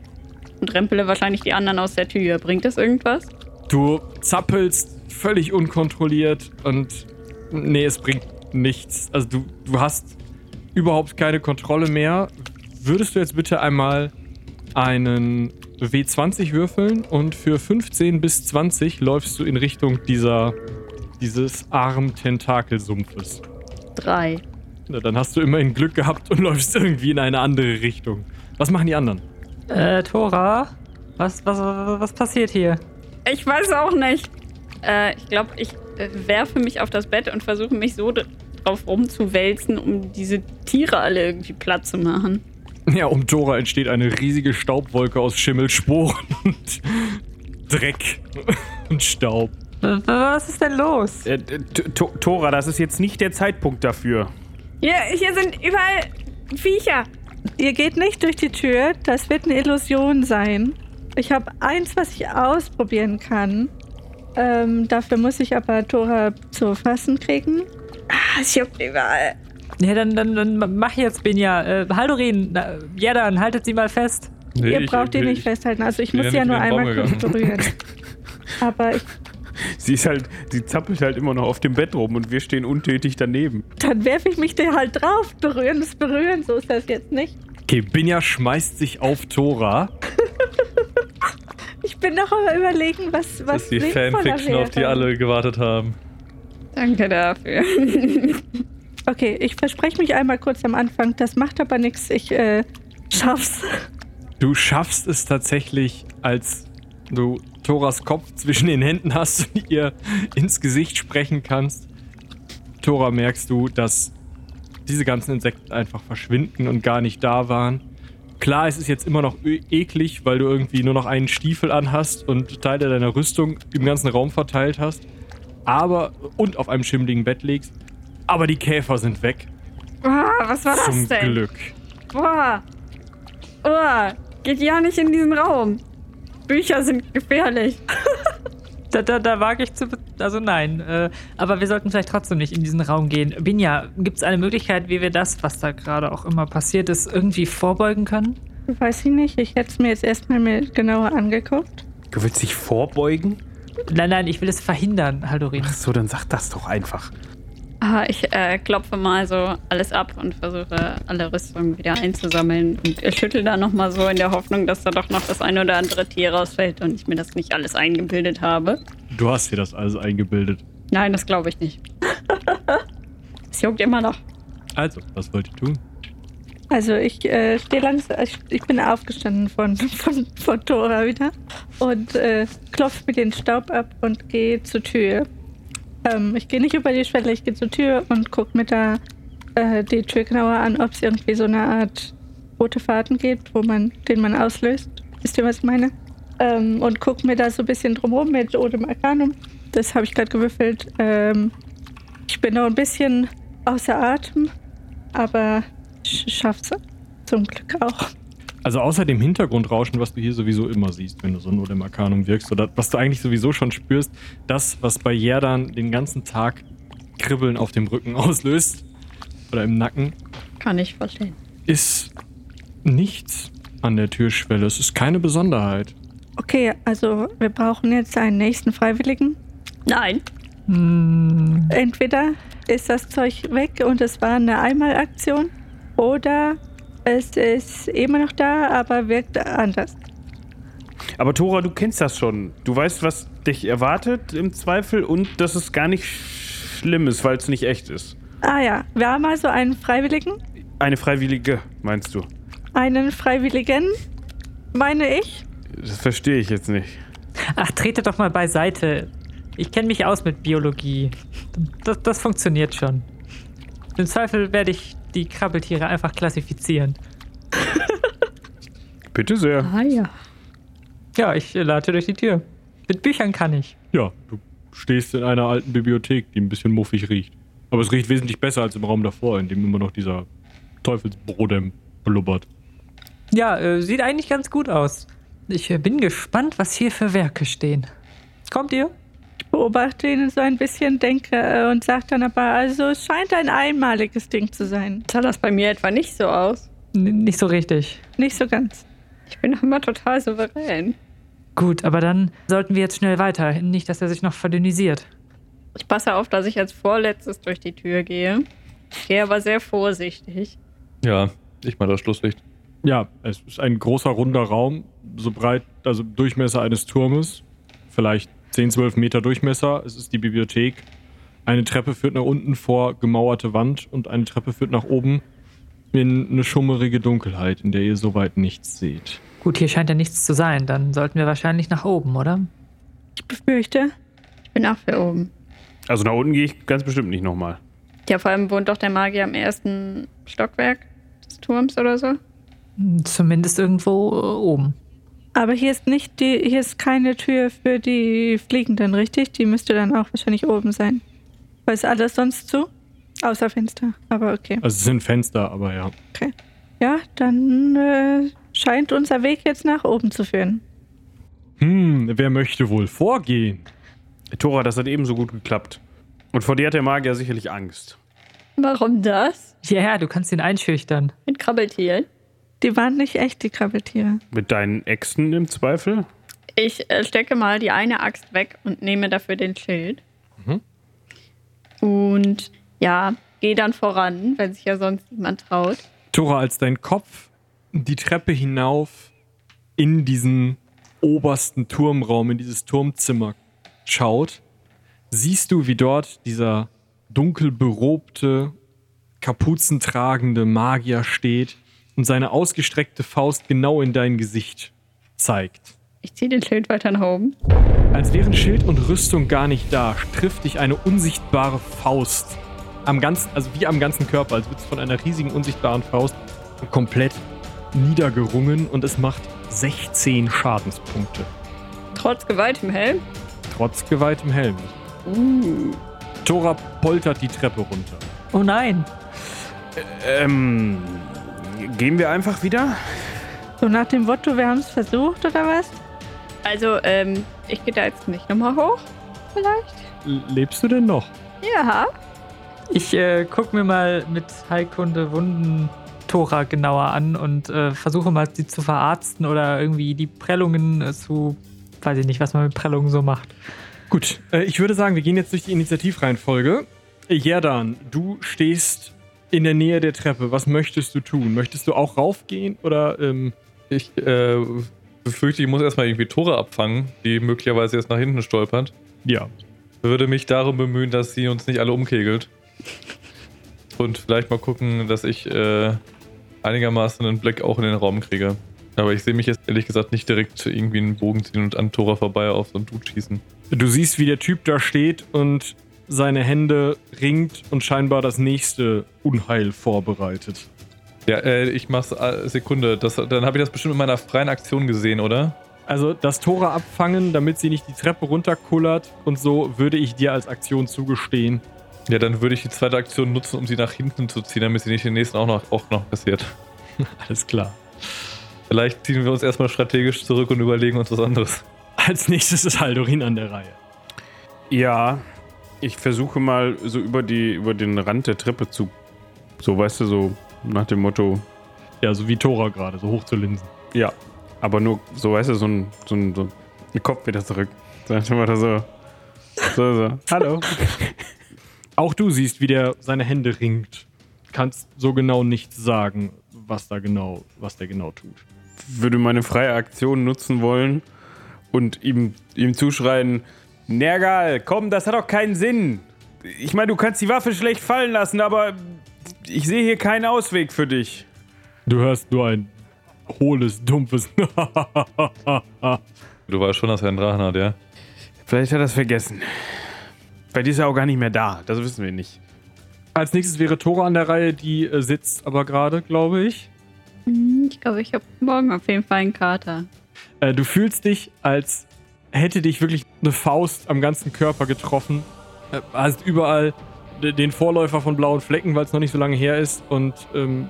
Und rempele wahrscheinlich die anderen aus der Tür. Bringt das irgendwas? Du zappelst völlig unkontrolliert und nee, es bringt nichts. Also du, du hast überhaupt keine Kontrolle mehr. Würdest du jetzt bitte einmal einen W20 würfeln und für 15 bis 20 läufst du in Richtung dieser, dieses Arm-Tentakelsumpfes. Drei. Na, dann hast du immerhin Glück gehabt und läufst irgendwie in eine andere Richtung. Was machen die anderen? Äh, Tora? Was, was, was passiert hier? Ich weiß auch nicht. Äh, ich glaube, ich äh, werfe mich auf das Bett und versuche mich so drauf rumzuwälzen, um diese Tiere alle irgendwie platt zu machen. Ja, um Tora entsteht eine riesige Staubwolke aus Schimmelsporen und Dreck und Staub. Was ist denn los? Äh, Tora, das ist jetzt nicht der Zeitpunkt dafür. Hier, hier sind überall Viecher. Ihr geht nicht durch die Tür, das wird eine Illusion sein. Ich habe eins, was ich ausprobieren kann. Ähm, dafür muss ich aber Tora zu fassen kriegen. Ah, es juckt überall. Ja, dann, dann, dann mach jetzt, Binja. Äh, Haldorin, na, ja dann, haltet sie mal fest. Nee, Ihr ich- braucht ihn ich- nicht festhalten. Also ich muss ja ja nur den einmal kurz berühren. Aber ich, Sie ist halt, sie zappelt halt immer noch auf dem Bett rum und wir stehen untätig daneben. dann werfe ich mich da halt drauf. Berühren ist berühren, so ist das jetzt nicht. Okay, Binja schmeißt sich auf Tora. Ich bin noch am überlegen, was, Das was ist die Fanfiction, auf die alle gewartet haben. Danke dafür. Okay, ich verspreche mich einmal kurz am Anfang. Das macht aber nichts. Ich äh, schaff's. Du schaffst es tatsächlich, als du Toras Kopf zwischen den Händen hast und ihr ins Gesicht sprechen kannst. Tora merkst du, dass diese ganzen Insekten einfach verschwinden und gar nicht da waren. Klar, es ist jetzt immer noch ö- eklig, weil du irgendwie nur noch einen Stiefel anhast und Teile deiner Rüstung im ganzen Raum verteilt hast. Aber, und auf einem schimmligen Bett legst. Aber die Käfer sind weg. Boah, was war Zum das denn? Glück. Boah. Boah. Geht ja nicht in diesen Raum. Bücher sind gefährlich. Da, da, da wage ich zu. Also nein. Äh, aber wir sollten vielleicht trotzdem nicht in diesen Raum gehen. Binja, gibt es eine Möglichkeit, wie wir das, was da gerade auch immer passiert ist, irgendwie vorbeugen können? Weiß ich nicht. Ich hätte es mir jetzt erstmal mir genauer angeguckt. Du willst dich vorbeugen? Nein, nein, ich will es verhindern, Haldorin. Ach so, dann sag das doch einfach. Ah, ich äh, klopfe mal so alles ab und versuche alle Rüstungen wieder einzusammeln und schüttel da nochmal so in der Hoffnung, dass da doch noch das ein oder andere Tier rausfällt und ich mir das nicht alles eingebildet habe. Du hast dir das alles eingebildet. Nein, das glaube ich nicht. es juckt immer noch. Also, was wollt ihr tun? Also ich äh, stehe langsam, ich, ich bin aufgestanden von, von, von Tora wieder und äh, klopfe mir den Staub ab und gehe zur Tür. Ähm, ich gehe nicht über die Schwelle, ich gehe zur Tür und gucke mir da äh, die Tür genauer an, ob es irgendwie so eine Art rote Faden gibt, wo man, den man auslöst. Wisst ihr, was ich meine? Ähm, und gucke mir da so ein bisschen drumherum mit Odem Arcanum. Das habe ich gerade gewürfelt. Ähm, ich bin noch ein bisschen außer Atem, aber sch- schaff's zum Glück auch. Also außer dem Hintergrundrauschen, was du hier sowieso immer siehst, wenn du so nur im Arkanum wirkst, oder was du eigentlich sowieso schon spürst, das, was bei Jerdan den ganzen Tag Kribbeln auf dem Rücken auslöst, oder im Nacken, Kann ich verstehen. ist nichts an der Türschwelle. Es ist keine Besonderheit. Okay, also wir brauchen jetzt einen nächsten Freiwilligen. Nein. Hm, Entweder ist das Zeug weg und es war eine Einmalaktion oder es ist immer noch da, aber wirkt anders. Aber Tora, du kennst das schon. Du weißt, was dich erwartet im Zweifel und dass es gar nicht schlimm ist, weil es nicht echt ist. Ah ja, wir haben also einen Freiwilligen. Eine Freiwillige, meinst du? Einen Freiwilligen, meine ich. Das verstehe ich jetzt nicht. Ach, trete doch mal beiseite. Ich kenne mich aus mit Biologie. Das, das funktioniert schon. Im Zweifel werde ich die Krabbeltiere einfach klassifizieren. Bitte sehr. Ah ja. Ja, ich äh, lade durch die Tür. Mit Büchern kann ich. Ja, du stehst in einer alten Bibliothek, die ein bisschen muffig riecht. Aber es riecht wesentlich besser als im Raum davor, in dem immer noch dieser Teufelsbrodem blubbert. Ja, äh, sieht eigentlich ganz gut aus. Ich äh, bin gespannt, was hier für Werke stehen. Kommt ihr? Beobachte ihn so ein bisschen, denke äh, und sage dann aber, also es scheint ein einmaliges Ding zu sein. Sah das bei mir etwa nicht so aus? N nicht so richtig. Nicht so ganz. Ich bin doch immer total souverän. Gut, aber dann sollten wir jetzt schnell weiter. Nicht, dass er sich noch verdünnisiert. Ich passe auf, dass ich als vorletztes durch die Tür gehe. Ich gehe aber sehr vorsichtig. Ja, ich mal das Schlusslicht. Ja, es ist ein großer runder Raum, so breit, also Durchmesser eines Turmes, vielleicht 10, 12 Meter Durchmesser. Es ist die Bibliothek. Eine Treppe führt nach unten vor gemauerte Wand und eine Treppe führt nach oben in eine schummerige Dunkelheit, in der ihr soweit nichts seht. Gut, hier scheint ja nichts zu sein. Dann sollten wir wahrscheinlich nach oben, oder? Ich befürchte. Ich bin auch für oben. Also nach unten gehe ich ganz bestimmt nicht nochmal. Ja, vor allem wohnt doch der Magier im ersten Stockwerk des Turms oder so. Zumindest irgendwo äh, oben. Aber hier ist nicht die, hier ist keine Tür für die Fliegenden, richtig? Die müsste dann auch wahrscheinlich oben sein. Weil ist alles sonst zu? Außer Fenster. Aber okay. Also es sind Fenster, aber ja. Okay. Ja, dann äh, scheint unser Weg jetzt nach oben zu führen. Hm, wer möchte wohl vorgehen? Tora, das hat ebenso gut geklappt. Und vor dir hat der Magier sicherlich Angst. Warum das? Ja, ja, du kannst ihn einschüchtern. Mit Krabbeltieren? Die waren nicht echt, die Krabbeltiere. Mit deinen Äxten im Zweifel? Ich äh, stecke mal die eine Axt weg und nehme dafür den Schild. Und ja, gehe dann voran, wenn sich ja sonst niemand traut. Tora, als dein Kopf die Treppe hinauf in diesen obersten Turmraum, in dieses Turmzimmer schaut, siehst du, wie dort dieser dunkel berobte, kapuzentragende Magier steht und seine ausgestreckte Faust genau in dein Gesicht zeigt. Ich ziehe den Schild weiter nach oben. Als wären Schild und Rüstung gar nicht da, trifft dich eine unsichtbare Faust am ganzen, also wie am ganzen Körper, als würdest du von einer riesigen unsichtbaren Faust komplett niedergerungen und es macht 16 Schadenspunkte. Trotz Gewalt im Helm. Trotz geweihtem Helm. Tora poltert die Treppe runter. Oh nein. Ähm, gehen wir einfach wieder? So nach dem Motto, wir haben es versucht oder was? Also, ähm, ich gehe da jetzt nicht nochmal hoch. Vielleicht? L- Lebst du denn noch? Ja. Ich äh, guck mir mal mit Heilkunde Wunden Tora genauer an und äh, versuche mal, sie zu verarzten oder irgendwie die Prellungen äh, zu. Weiß ich nicht, was man mit Prellungen so macht. Gut, äh, ich würde sagen, wir gehen jetzt durch die Initiativreihenfolge. Jerdan, du stehst in der Nähe der Treppe. Was möchtest du tun? Möchtest du auch raufgehen oder ähm, Ich äh, befürchte, ich muss erstmal irgendwie Tore abfangen, die möglicherweise jetzt nach hinten stolpert. ja. Würde mich darum bemühen, dass sie uns nicht alle umkegelt. Und vielleicht mal gucken, dass ich äh, einigermaßen einen Blick auch in den Raum kriege. Aber ich sehe mich jetzt ehrlich gesagt nicht direkt irgendwie einen Bogen ziehen und an Tora vorbei auf so einen Dude schießen. Du siehst, wie der Typ da steht und seine Hände ringt und scheinbar das nächste Unheil vorbereitet. Ja, äh, ich mach's äh, Sekunde. Das, dann habe ich das bestimmt in meiner freien Aktion gesehen, oder? Also das Tora abfangen, damit sie nicht die Treppe runterkullert und so würde ich dir als Aktion zugestehen. Ja, dann würde ich die zweite Aktion nutzen, um sie nach hinten zu ziehen, damit sie nicht den nächsten auch noch, auch noch passiert. Alles klar. Vielleicht ziehen wir uns erstmal strategisch zurück und überlegen uns was anderes. Als nächstes ist Haldorin an der Reihe. Ja, ich versuche mal so über, die, über den Rand der Treppe zu. So, weißt du, so nach dem Motto. Ja, so wie Tora gerade, so hoch zu linsen. Ja, aber nur so, weißt du, so ein, so ein, so ein Kopf wieder zurück. Dann mal da so. So, so. Hallo. Auch du siehst, wie der seine Hände ringt. Kannst so genau nicht sagen, was da genau, was der genau tut. Würde meine freie Aktion nutzen wollen und ihm, ihm zuschreien: Nergal, komm, das hat doch keinen Sinn. Ich meine, du kannst die Waffe schlecht fallen lassen, aber ich sehe hier keinen Ausweg für dich. Du hörst nur ein hohles, dumpfes. Du weißt schon, dass er einen Drachen hat, ja? Vielleicht hat er es vergessen. Vielleicht ist er auch gar nicht mehr da. Das wissen wir nicht. Als nächstes wäre Tora an der Reihe, die äh, sitzt aber gerade, glaube ich. Hm, Ich glaube, ich habe morgen auf jeden Fall einen Kater. Äh, du fühlst dich, als hätte dich wirklich eine Faust am ganzen Körper getroffen. Äh, hast überall den Vorläufer von blauen Flecken, weil es noch nicht so lange her ist. Und ähm,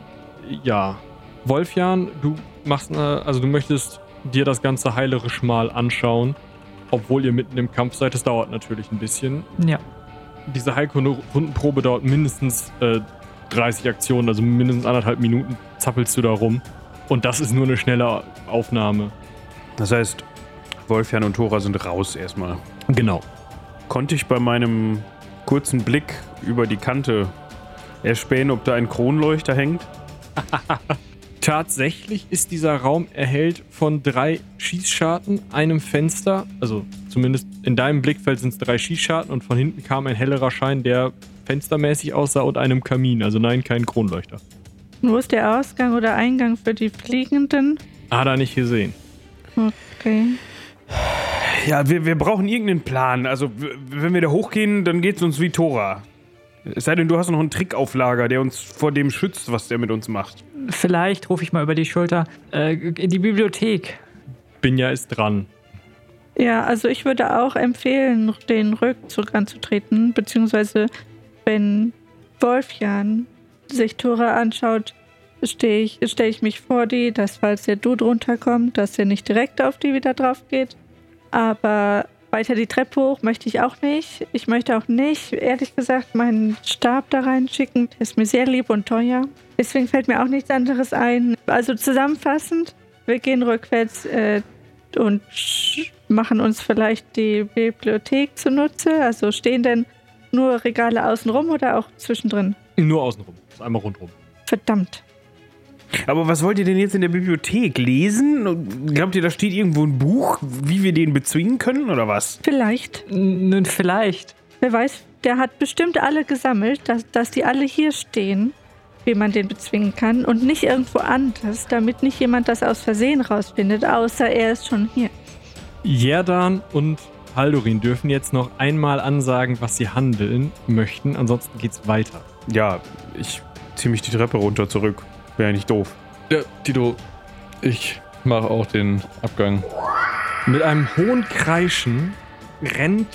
ja, Wolfjan, du machst, äh, also du möchtest dir das ganze heilerisch mal anschauen, obwohl ihr mitten im Kampf seid. Das dauert natürlich ein bisschen. Ja. Diese Heilkunde-Rundenprobe dauert mindestens äh, 30 Aktionen, also mindestens anderthalb Minuten zappelst du da rum. Und das ist nur eine schnelle Aufnahme. Das heißt, Wolfjan und Thora sind raus erstmal. Genau. Konnte ich bei meinem kurzen Blick über die Kante erspähen, ob da ein Kronleuchter hängt? Tatsächlich ist dieser Raum erhellt von drei Schießscharten, einem Fenster, also zumindest in deinem Blickfeld sind es drei Schießscharten und von hinten kam ein hellerer Schein, der fenstermäßig aussah und einem Kamin. Also nein, kein Kronleuchter. Und wo ist der Ausgang oder Eingang für die Fliegenden? Hat er nicht gesehen. Okay. Ja, wir, wir brauchen irgendeinen Plan. Also, wenn wir da hochgehen, dann geht's uns wie Tora. Es sei denn, du hast noch einen Trick auf Lager, der uns vor dem schützt, was der mit uns macht. Vielleicht rufe ich mal über die Schulter äh, in die Bibliothek. Binja ist dran. Ja, also ich würde auch empfehlen, den Rückzug anzutreten, beziehungsweise wenn Wolfjan sich Tora anschaut, stehe ich, stelle ich mich vor die, dass falls der Dude runterkommt, dass er nicht direkt auf die wieder drauf geht. Aber weiter die Treppe hoch möchte ich auch nicht. Ich möchte auch nicht, ehrlich gesagt, meinen Stab da reinschicken. Der ist mir sehr lieb und teuer. Deswegen fällt mir auch nichts anderes ein. Also zusammenfassend, wir gehen rückwärts äh, und machen uns vielleicht die Bibliothek zunutze. Also stehen denn nur Regale außenrum oder auch zwischendrin? Nur außenrum. Einmal rundrum. Verdammt. Aber was wollt ihr denn jetzt in der Bibliothek lesen? Glaubt ihr, da steht irgendwo ein Buch, wie wir den bezwingen können oder was? Vielleicht. N- Nun, vielleicht. Wer weiß, der hat bestimmt alle gesammelt, dass, dass die alle hier stehen, wie man den bezwingen kann und nicht irgendwo anders, damit nicht jemand das aus Versehen rausfindet, außer er ist schon hier. Jerdan und Haldorin dürfen jetzt noch einmal ansagen, was sie handeln möchten. Ansonsten geht's weiter. Ja, ich ziehe mich die Treppe runter zurück. Wäre nicht doof. Ja, Tito, ich mache auch den Abgang. Mit einem hohen Kreischen rennt,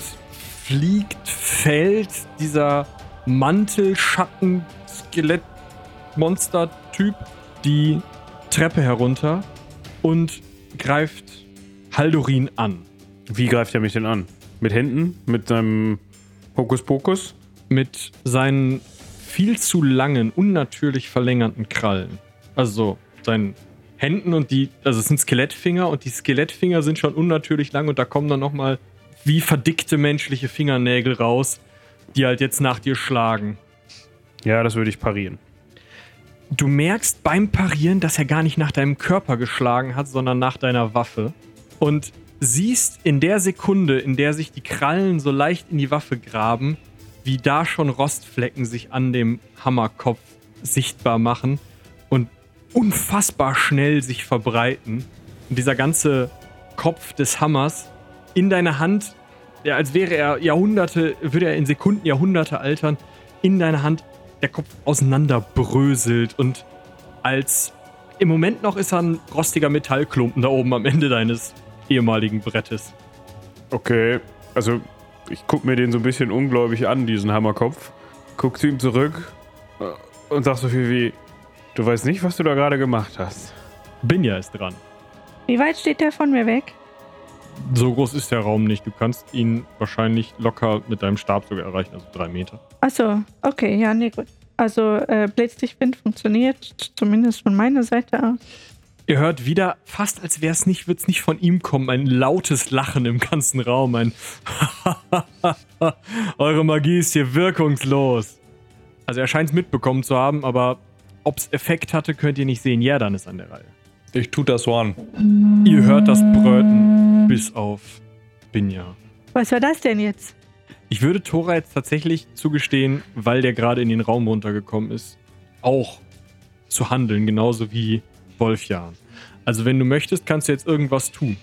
fliegt, fällt dieser Mantel-Schatten-Skelett-Monster-Typ die Treppe herunter und greift Haldorin an. Wie greift er mich denn an? Mit Händen? Mit seinem Hokuspokus? Mit seinen viel zu langen, unnatürlich verlängerten Krallen. Also so, seinen Händen und die, also es sind Skelettfinger und die Skelettfinger sind schon unnatürlich lang und da kommen dann nochmal wie verdickte menschliche Fingernägel raus, die halt jetzt nach dir schlagen. Ja, das würde ich parieren. Du merkst beim Parieren, dass er gar nicht nach deinem Körper geschlagen hat, sondern nach deiner Waffe. Und siehst in der Sekunde, in der sich die Krallen so leicht in die Waffe graben, wie da schon Rostflecken sich an dem Hammerkopf sichtbar machen und unfassbar schnell sich verbreiten. Und dieser ganze Kopf des Hammers in deine Hand, ja, als wäre er Jahrhunderte, würde er in Sekunden Jahrhunderte altern, in deine Hand der Kopf auseinanderbröselt und als im Moment noch ist er ein rostiger Metallklumpen da oben am Ende deines ehemaligen Brettes. Okay, also ich guck mir den so ein bisschen ungläubig an, diesen Hammerkopf. Guck zu ihm zurück und sag so viel wie, du weißt nicht, was du da gerade gemacht hast. Binja ist dran. Wie weit steht der von mir weg? So groß ist der Raum nicht. Du kannst ihn wahrscheinlich locker mit deinem Stab sogar erreichen, also drei Meter. Achso, okay, ja, nee, gut. Also, äh, Blitzdichtwind funktioniert, zumindest von meiner Seite aus. Ihr hört wieder, fast als wäre es nicht, wird es nicht von ihm kommen, ein lautes Lachen im ganzen Raum. Ein Eure Magie ist hier wirkungslos. Also er scheint es mitbekommen zu haben, aber ob es Effekt hatte, könnt ihr nicht sehen. Ja, dann ist an der Reihe. Ich tu das One. Ihr hört das Bröten bis auf Binja. Was war das denn jetzt? Ich würde Tora jetzt tatsächlich zugestehen, weil der gerade in den Raum runtergekommen ist, auch zu handeln, genauso wie Wolfjan. Also wenn du möchtest, kannst du jetzt irgendwas tun.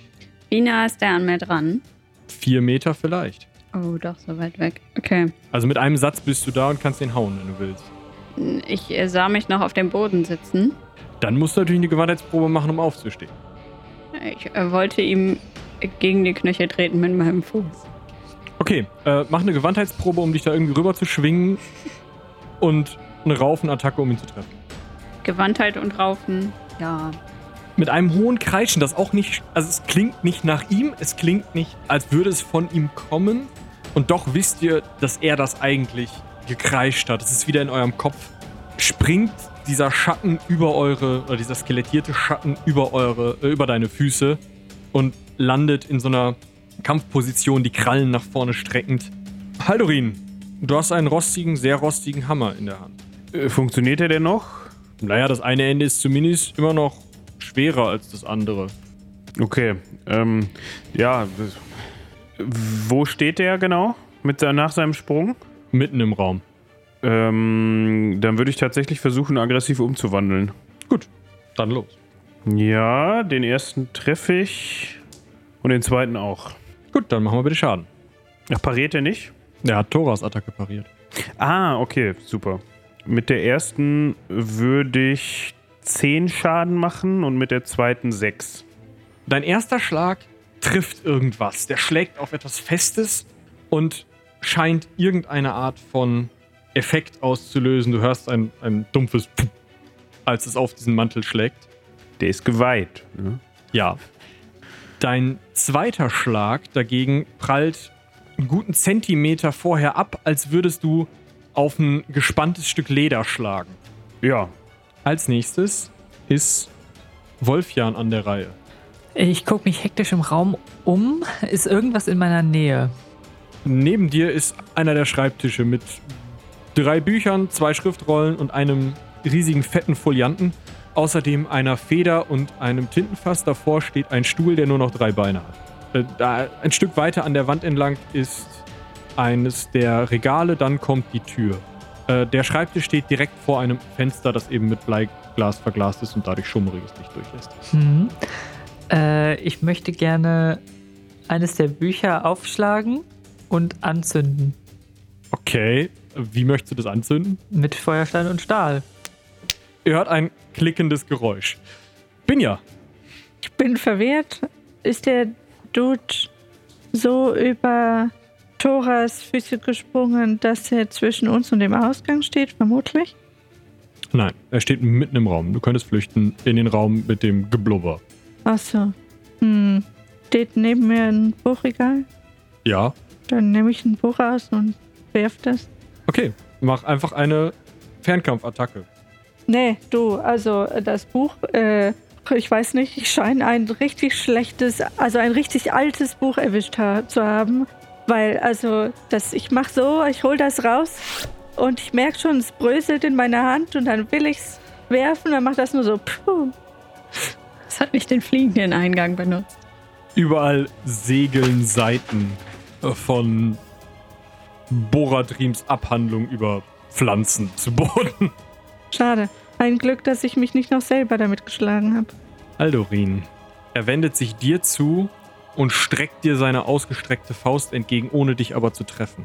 Wie nah ist der an mir dran? Vier Meter vielleicht. Oh, doch, so weit weg. Okay. Also mit einem Satz bist du da und kannst den hauen, wenn du willst. Ich äh, sah mich noch auf dem Boden sitzen. Dann musst du natürlich eine Gewandheitsprobe machen, um aufzustehen. Ich äh, wollte ihm gegen die Knöchel treten mit meinem Fuß. Okay, äh, mach eine Gewandheitsprobe, um dich da irgendwie rüber zu schwingen und eine Raufenattacke, um ihn zu treffen. Gewandtheit und Raufen. Ja. Mit einem hohen Kreischen, das auch nicht, also es klingt nicht nach ihm, es klingt nicht, als würde es von ihm kommen. Und doch wisst ihr, dass er das eigentlich gekreischt hat. Es ist wieder in eurem Kopf. Springt dieser Schatten über eure, oder dieser skelettierte Schatten über eure, äh, über deine Füße und landet in so einer Kampfposition, die Krallen nach vorne streckend. Haldorin, du hast einen rostigen, sehr rostigen Hammer in der Hand. Äh, funktioniert der denn noch? Naja, das eine Ende ist zumindest immer noch schwerer als das andere. Okay, ähm, ja. Wo steht der genau? Mit, nach seinem Sprung? Mitten im Raum. Ähm, dann würde ich tatsächlich versuchen, aggressiv umzuwandeln. Gut, dann los. Ja, den ersten treffe ich und den zweiten auch. Gut, dann machen wir bitte Schaden. Ach, pariert er nicht? Er hat Thoras Attacke pariert. Ah, okay, super. Mit der ersten würde ich 10 Schaden machen und mit der zweiten 6. Dein erster Schlag trifft irgendwas. Der schlägt auf etwas Festes und scheint irgendeine Art von Effekt auszulösen. Du hörst ein, ein dumpfes Puh, als es auf diesen Mantel schlägt. Der ist geweiht. Ne? Ja. Dein zweiter Schlag dagegen prallt einen guten Zentimeter vorher ab, als würdest du auf ein gespanntes Stück Leder schlagen. Ja. Als nächstes ist Wolfjan an der Reihe. Ich gucke mich hektisch im Raum um. Ist irgendwas in meiner Nähe? Neben dir ist einer der Schreibtische mit drei Büchern, zwei Schriftrollen und einem riesigen fetten Folianten. Außerdem einer Feder und einem Tintenfass. Davor steht ein Stuhl, der nur noch drei Beine hat. Äh, Da, ein Stück weiter an der Wand entlang ist eines der Regale, dann kommt die Tür. Äh, der Schreibtisch steht direkt vor einem Fenster, das eben mit Bleiglas verglast ist und dadurch schummriges Licht durchlässt. Hm. Äh, ich möchte gerne eines der Bücher aufschlagen und anzünden. Okay, wie möchtest du das anzünden? Mit Feuerstein und Stahl. Ihr hört ein klickendes Geräusch. Binja, Ich bin verwirrt. Ist der Dude so über Thoras Füße gesprungen, dass er zwischen uns und dem Ausgang steht, vermutlich? Nein, er steht mitten im Raum. Du könntest flüchten in den Raum mit dem Geblubber. Achso. Hm. Steht neben mir ein Buchregal? Ja, Dann nehme ich ein Buch aus und werf das. okay. Mach einfach eine Fernkampfattacke. Nee, du, also äh, das Buch, äh, ich weiß nicht, ich scheine ein richtig schlechtes, also ein richtig altes Buch erwischt ha zu haben. Weil, also, das, ich mach so, ich hol das raus und ich merke schon, es bröselt in meiner Hand und dann will ich's werfen, dann macht das nur so, puh. Es hat nicht den fliegenden Eingang benutzt. Überall segeln Seiten von Boradrims Abhandlung über Pflanzen zu Boden. Schade. Ein Glück, dass ich mich nicht noch selber damit geschlagen habe. Aldorin, er wendet sich dir zu und streckt dir seine ausgestreckte Faust entgegen, ohne dich aber zu treffen.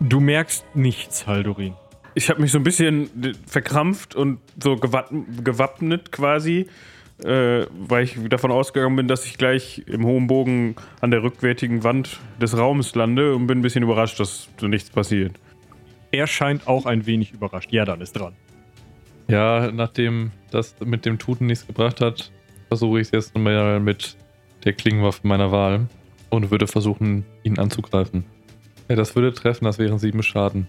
Du merkst nichts, Haldorin. Ich habe mich so ein bisschen verkrampft und so gewapp gewappnet quasi, äh, weil ich davon ausgegangen bin, dass ich gleich im hohen Bogen an der rückwärtigen Wand des Raums lande und bin ein bisschen überrascht, dass so nichts passiert. Er scheint auch ein wenig überrascht. Ja, dann ist dran. Ja, nachdem das mit dem Tuten nichts gebracht hat, versuche ich es jetzt mal mit der Klingenwaffe meiner Wahl und würde versuchen, ihn anzugreifen. Ja, das würde treffen, das wären sieben Schaden.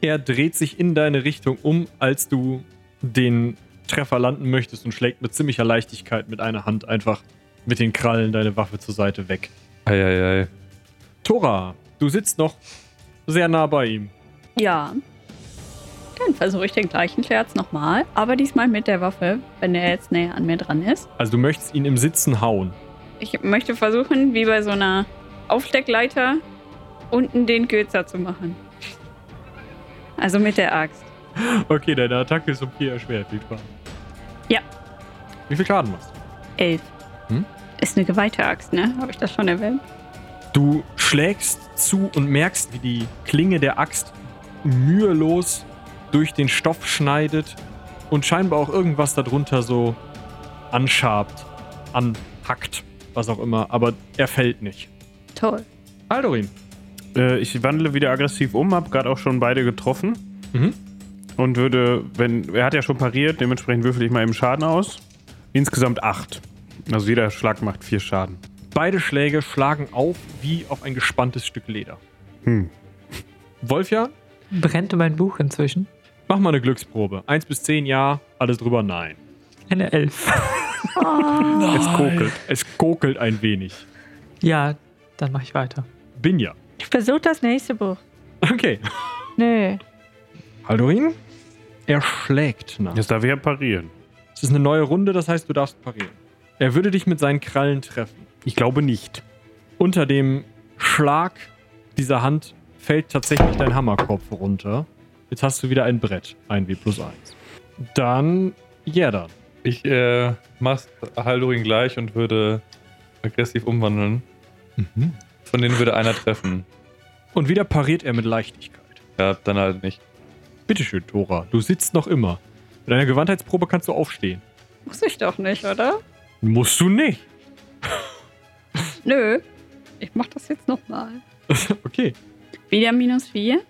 Er dreht sich in deine Richtung um, als du den Treffer landen möchtest und schlägt mit ziemlicher Leichtigkeit mit einer Hand einfach mit den Krallen deine Waffe zur Seite weg. Eieiei. Tora, du sitzt noch sehr nah bei ihm. Ja. Dann versuche ich den gleichen Scherz nochmal. Aber diesmal mit der Waffe, wenn er jetzt näher an mir dran ist. Also du möchtest ihn im Sitzen hauen. Ich möchte versuchen, wie bei so einer Aufsteckleiter, unten den Kürzer zu machen. Also mit der Axt. Okay, deine Attacke ist okay erschwert. Viel Spaß. Ja. Wie viel Schaden machst du? Elf. Hm? Ist eine geweihte Axt, ne? Habe ich das schon erwähnt? Du schlägst zu und merkst, wie die Klinge der Axt mühelos durch den Stoff schneidet und scheinbar auch irgendwas darunter so anschabt, anhackt, was auch immer. Aber er fällt nicht. Toll. Aldorin. Äh, ich wandle wieder aggressiv um, habe gerade auch schon beide getroffen Mhm. und würde, wenn, er hat ja schon pariert, dementsprechend würfel ich mal eben Schaden aus. Insgesamt acht. Also jeder Schlag macht vier Schaden. Beide Schläge schlagen auf wie auf ein gespanntes Stück Leder. Hm. Wolfjan, Brennt mein Buch inzwischen? mach mal eine Glücksprobe. Eins bis zehn, ja. Alles drüber, nein. Eine Elf. Es kokelt. Es kokelt ein wenig. ja, dann mache ich weiter. Binja. Ich versuche das nächste Buch. Okay. Nö. Aldorin, er schlägt nach. Jetzt darf ich ja parieren. Es ist eine neue Runde, das heißt, du darfst parieren. Er würde dich mit seinen Krallen treffen. Ich glaube nicht. Unter dem Schlag dieser Hand fällt tatsächlich dein Hammerkopf runter. Jetzt hast du wieder ein Brett. Ein W plus 1. Dann Jerdan. Ich äh, mach's Haldorin gleich und würde aggressiv umwandeln. Von denen würde einer treffen. Und wieder pariert er mit Leichtigkeit. Ja, dann halt nicht. Bitteschön, Tora, du sitzt noch immer. Mit deiner Gewandheitsprobe kannst du aufstehen. Muss ich doch nicht, oder? Musst du nicht. Nö. Ich mach das jetzt nochmal. okay. Wieder minus 4?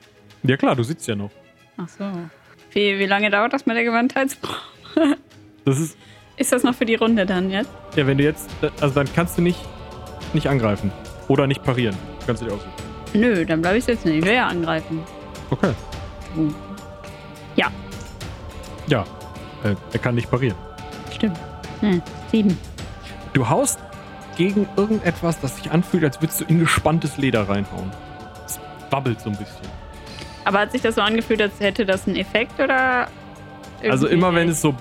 Ja klar, du sitzt ja noch. Ach so. Wie, wie lange dauert das mit der Gewandheitsprobe? Das ist, Ist das noch für die Runde dann jetzt? ja, wenn du jetzt, also dann kannst du nicht, nicht angreifen. Oder nicht parieren. Kannst du dir aussuchen. Nö, dann bleib ich sitzen. Ich will ja angreifen. Okay. Ja, Ja, äh, er kann nicht parieren. stimmt. Hm, sieben. Du haust gegen irgendetwas, das sich anfühlt, als würdest du in gespanntes Leder reinhauen. Es wabbelt so ein bisschen. Aber hat sich das so angefühlt, als hätte das einen Effekt oder? Also irgendwie immer wenn nicht? es so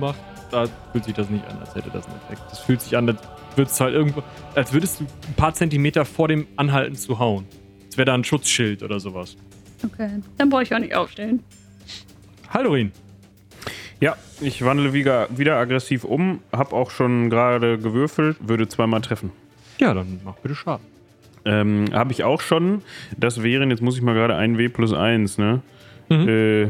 macht, da fühlt sich das nicht an, als hätte das einen Effekt. Das fühlt sich an, als würdest du halt irgendwo, als würdest du ein paar Zentimeter vor dem Anhalten zu hauen. Als wäre da ein Schutzschild oder sowas. Okay. Dann brauche ich auch nicht aufstehen. Hallorin, Ja, ich wandle wieder, wieder aggressiv um, hab auch schon gerade gewürfelt, würde zweimal treffen. ja, dann mach bitte Schaden. Ähm, habe ich auch schon. Das wären, jetzt muss ich mal gerade ein W plus 1, ne? Mhm. Äh,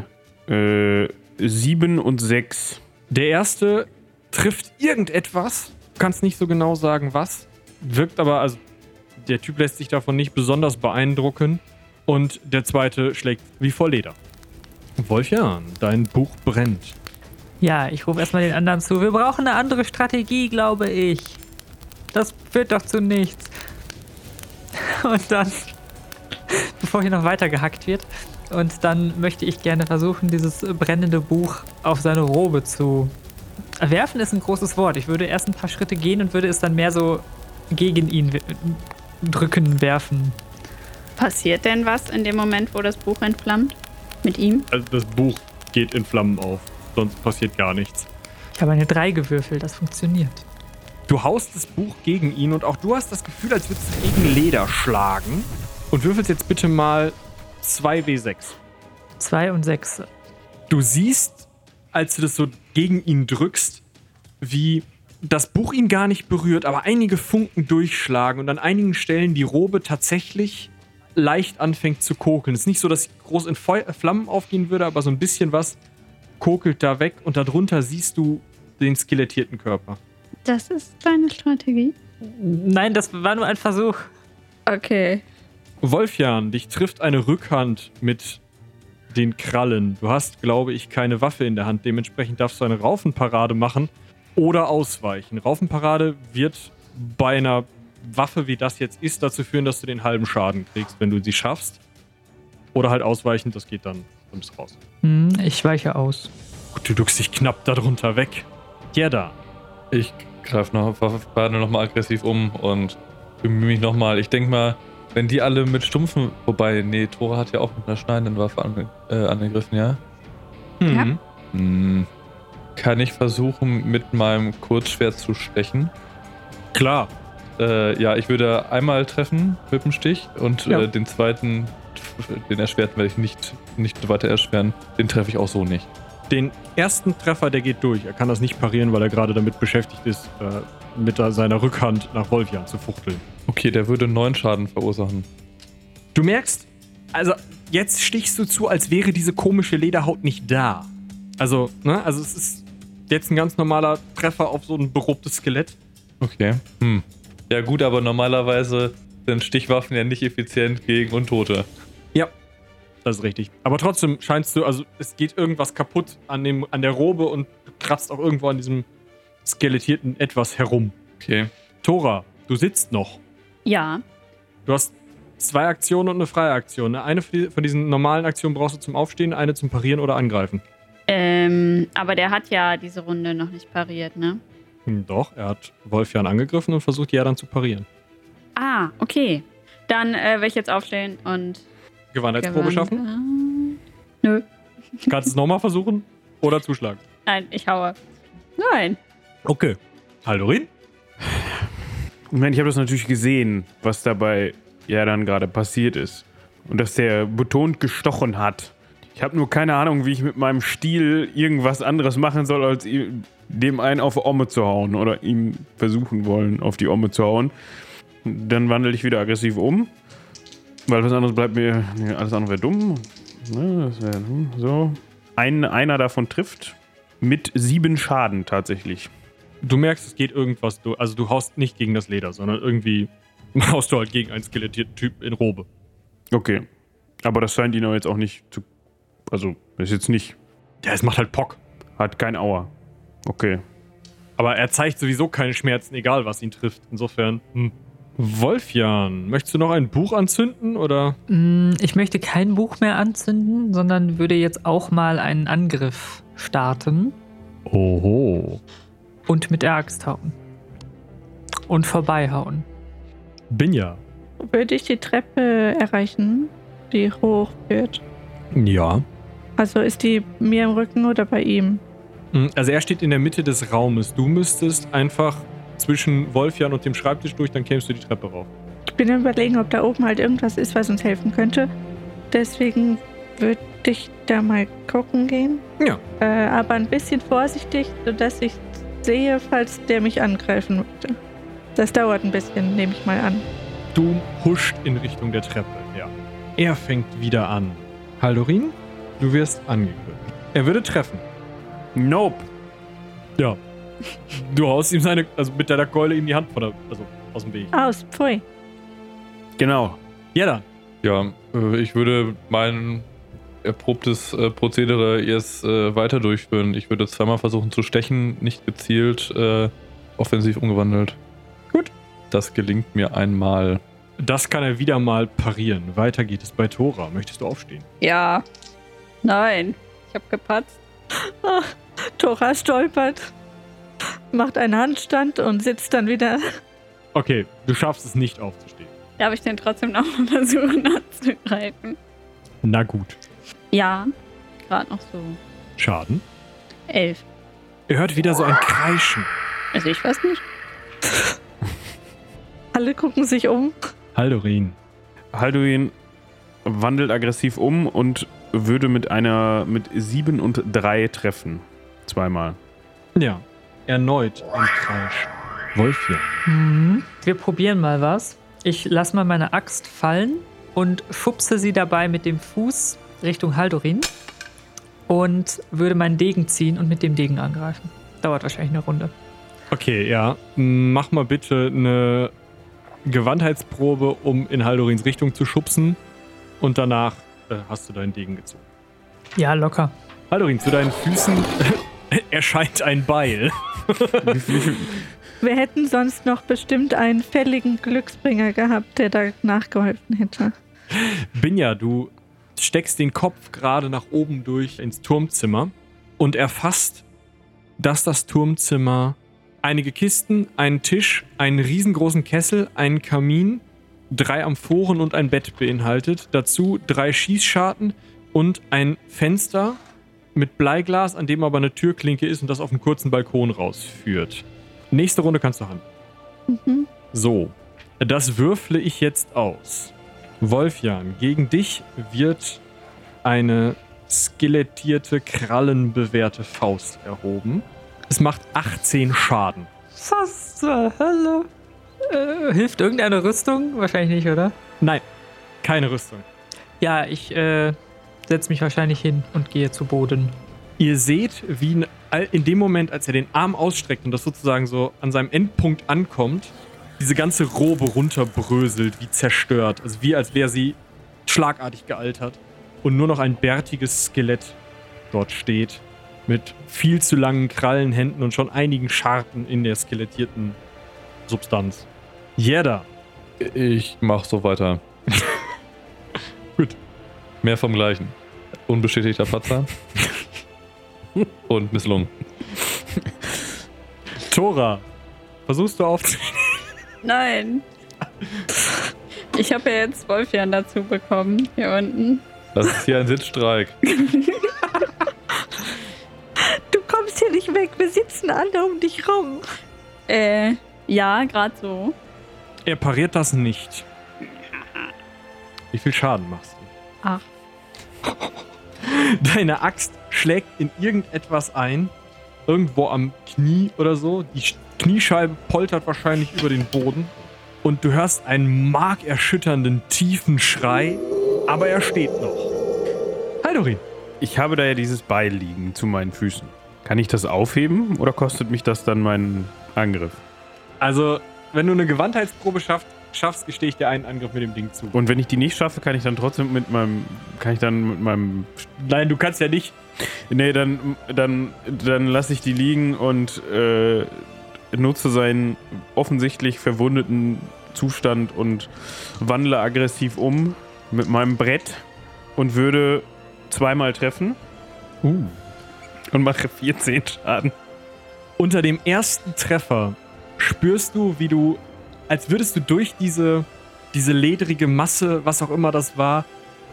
äh, 7 und 6. Der erste trifft irgendetwas, du kannst nicht so genau sagen was, wirkt aber, also der Typ lässt sich davon nicht besonders beeindrucken und der zweite schlägt wie vor Leder. Wolfjan, dein Buch brennt. Ja, ich rufe erstmal den anderen zu. Wir brauchen eine andere Strategie, glaube ich. Das führt doch zu nichts. Und dann, bevor hier noch weiter gehackt wird, und dann möchte ich gerne versuchen, dieses brennende Buch auf seine Robe zu werfen. Ist ein großes Wort. Ich würde erst ein paar Schritte gehen und würde es dann mehr so gegen ihn drücken, werfen. Passiert denn was in dem Moment, wo das Buch entflammt? Mit ihm? Also das Buch geht in Flammen auf, sonst passiert gar nichts. Ich habe eine 3 gewürfelt, das funktioniert. Du haust das Buch gegen ihn und auch du hast das Gefühl, als würdest du gegen Leder schlagen. Und würfelst jetzt bitte mal 2W6. 2 und 6. Du siehst, als du das so gegen ihn drückst, wie das Buch ihn gar nicht berührt, aber einige Funken durchschlagen und an einigen Stellen die Robe tatsächlich leicht anfängt zu kokeln. Es ist nicht so, dass sie groß in Feu Flammen aufgehen würde, aber so ein bisschen was kokelt da weg und darunter siehst du den skelettierten Körper. Das ist deine Strategie. Nein, das war nur ein Versuch. Okay. Wolfjan, dich trifft eine Rückhand mit den Krallen. Du hast, glaube ich, keine Waffe in der Hand. Dementsprechend darfst du eine Raufenparade machen oder ausweichen. Raufenparade wird bei einer Waffe, wie das jetzt ist, dazu führen, dass du den halben Schaden kriegst, wenn du sie schaffst. Oder halt ausweichen, das geht dann, du raus. Hm, ich weiche aus. Gut, du duckst dich knapp darunter weg. Gerda, Ich greife noch, wandle noch mal aggressiv um und bemühe mich nochmal. Ich denke mal, wenn die alle mit stumpfen, wobei, nee, Tora hat ja auch mit einer schneidenden Waffe ange, äh, angegriffen, ja? hm. Hm. Kann ich versuchen, mit meinem Kurzschwert zu stechen? klar. Äh, ja, ich würde einmal treffen mit dem Stich und Ja. äh, den zweiten, den erschwerten werde ich nicht, nicht weiter erschweren. Den treffe ich auch so nicht. Den ersten Treffer, der geht durch. Er kann das nicht parieren, weil er gerade damit beschäftigt ist, äh, mit seiner Rückhand nach Wolfjan zu fuchteln. Okay, der würde neun Schaden verursachen. Du merkst, also jetzt stichst du zu, als wäre diese komische Lederhaut nicht da. Also, ne, also es ist jetzt ein ganz normaler Treffer auf so ein berobtes Skelett. Okay. Hm. Ja, gut, aber normalerweise sind Stichwaffen ja nicht effizient gegen Untote. Ja, das ist richtig. Aber trotzdem scheinst du, also es geht irgendwas kaputt an, dem, an der Robe und du kratzt auch irgendwo an diesem skelettierten etwas herum. Okay. Tora, du sitzt noch. Ja. Du hast zwei Aktionen und eine freie Aktion. ne? Eine von diesen normalen Aktionen brauchst du zum Aufstehen, eine zum Parieren oder Angreifen. Ähm, aber der hat ja diese Runde noch nicht pariert, ne? Hm, Doch, er hat Wolfjan angegriffen und versucht ja dann zu parieren. Ah, okay. Dann äh, will ich jetzt aufstehen und. Gewandheitsprobe schaffen? schaffen? Nö. Kannst du es nochmal versuchen? Oder zuschlagen? Nein, ich haue. Nein. Okay. Haldorin? Ich meine, ich habe das natürlich gesehen, was dabei ja dann gerade passiert ist. Und dass der betont gestochen hat. Ich habe nur keine Ahnung, wie ich mit meinem Stiel irgendwas anderes machen soll, als dem einen auf Omme zu hauen oder ihm versuchen wollen, auf die Omme zu hauen. Dann wandle ich wieder aggressiv um, weil was anderes bleibt mir, nee, alles andere wäre dumm. Ne, das wäre dumm. So. Ein, einer davon trifft mit sieben Schaden tatsächlich. Du merkst, es geht irgendwas. Du, also du haust nicht gegen das Leder, sondern irgendwie haust du halt gegen einen skelettierten Typ in Robe. Okay. Aber das scheint ihn auch jetzt auch nicht zu. Also, ist jetzt nicht. Ja, es macht halt Pock. Hat kein Auer. Okay. Aber er zeigt sowieso keine Schmerzen, egal was ihn trifft. Insofern. Hm. Wolfjan, möchtest du noch ein Buch anzünden oder? Mm, Ich möchte kein Buch mehr anzünden, sondern würde jetzt auch mal einen Angriff starten Oho. Und mit der Axt hauen. Und vorbeihauen. Binja. Würde ich die Treppe erreichen, die hoch führt? Ja. Also ist die mir im Rücken oder bei ihm? Hm, Also er steht in der Mitte des Raumes. Du müsstest einfach zwischen Wolfjan und dem Schreibtisch durch, dann kämst du die Treppe rauf. Ich bin überlegen, ob da oben halt irgendwas ist, was uns helfen könnte. Deswegen würde ich da mal gucken gehen. Ja. Äh, aber ein bisschen vorsichtig, sodass ich sehe, falls der mich angreifen möchte. Das dauert ein bisschen, nehme ich mal an. Du huscht in Richtung der Treppe, ja. Er fängt wieder an. Haldorin, du wirst angegriffen. Er würde treffen. Nope. Ja. Du haust ihm seine, also mit deiner Keule ihm die Hand von der, also aus dem Weg. Aus, pfui. Genau. Ja, dann. Ja, äh, ich würde mein erprobtes äh, Prozedere jetzt äh, weiter durchführen. Ich würde zweimal versuchen zu stechen, nicht gezielt, äh, offensiv umgewandelt. Gut. Das gelingt mir einmal. Das kann er wieder mal parieren. Weiter geht es bei Tora. Möchtest du aufstehen? Ja. Nein. Ich habe gepatzt. Tora stolpert, macht einen Handstand und sitzt dann wieder. Okay, du schaffst es nicht aufzustehen. Darf ich denn trotzdem noch mal versuchen anzugreifen? Na gut. Ja. Gerade noch so. Schaden. Elf. Ihr hört wieder so ein Kreischen. Also ich weiß nicht. Alle gucken sich um. Haldorin. Halduin wandelt aggressiv um und würde mit einer mit sieben und drei treffen. Zweimal. Ja. Erneut ein Kreischen. Wolfjan. Mhm. Wir probieren mal was. Ich lasse mal meine Axt fallen und schubse sie dabei mit dem Fuß Richtung Haldorin und würde meinen Degen ziehen und mit dem Degen angreifen. Dauert wahrscheinlich eine Runde. Okay, ja. Mach mal bitte eine Gewandheitsprobe, um in Haldorins Richtung zu schubsen. Und danach äh, hast du deinen Degen gezogen. Ja, locker. Haldorin, zu deinen Füßen erscheint ein Beil. Wir hätten sonst noch bestimmt einen fälligen Glücksbringer gehabt, der da nachgeholfen hätte. Binja, du steckst den Kopf gerade nach oben durch ins Turmzimmer und erfasst, dass das Turmzimmer einige Kisten, einen Tisch, einen riesengroßen Kessel, einen Kamin, drei Amphoren und ein Bett beinhaltet. Dazu drei Schießscharten und ein Fenster mit Bleiglas, an dem aber eine Türklinke ist und das auf einen kurzen Balkon rausführt. Nächste Runde kannst du handeln. So, das würfle ich jetzt aus. Wolfjan, gegen dich wird eine skelettierte, krallenbewehrte Faust erhoben. Es macht 18 Schaden. Was zur Hölle? Äh, hilft irgendeine Rüstung? Wahrscheinlich nicht, oder? Nein, keine Rüstung. Ja, ich äh, setze mich wahrscheinlich hin und gehe zu Boden. Ihr seht, wie in- in dem Moment, als er den Arm ausstreckt und das sozusagen so an seinem Endpunkt ankommt, diese ganze Robe runterbröselt, wie zerstört. Also wie als wäre sie schlagartig gealtert. Und nur noch ein bärtiges Skelett dort steht. Mit viel zu langen Krallenhänden und schon einigen Scharten in der skelettierten Substanz. Jeder. Ich mach so weiter. Gut. Mehr vom Gleichen. Unbestätigter Patzer. Und misslungen. Tora. Versuchst du aufzunehmen? Nein. Ich habe ja jetzt Wolfjan dazu bekommen, hier unten. Das ist hier ein Sitzstreik. Du kommst hier nicht weg, wir sitzen alle um dich rum. Äh, ja, gerade so. Er pariert das nicht. Wie viel Schaden machst du? Ach. Deine Axt schlägt in irgendetwas ein, irgendwo am Knie oder so. Die Kniescheibe poltert wahrscheinlich über den Boden und du hörst einen markerschütternden, tiefen Schrei, aber er steht noch. Haldorin, Ich habe da ja dieses Beil liegen zu meinen Füßen. Kann ich das aufheben oder kostet mich das dann meinen Angriff? also wenn du eine Gewandheitsprobe schaffst, schaffst, gestehe ich dir einen Angriff mit dem Ding zu. Und wenn ich die nicht schaffe, kann ich dann trotzdem mit meinem. Kann ich dann mit meinem. Nein, du kannst ja nicht. Nee, dann, dann, dann lasse ich die liegen und äh, nutze seinen offensichtlich verwundeten Zustand und wandle aggressiv um mit meinem Brett und würde zweimal treffen. Uh. Und mache 14 Schaden. Unter dem ersten Treffer spürst du, wie du, als würdest du durch diese, diese ledrige Masse, was auch immer das war,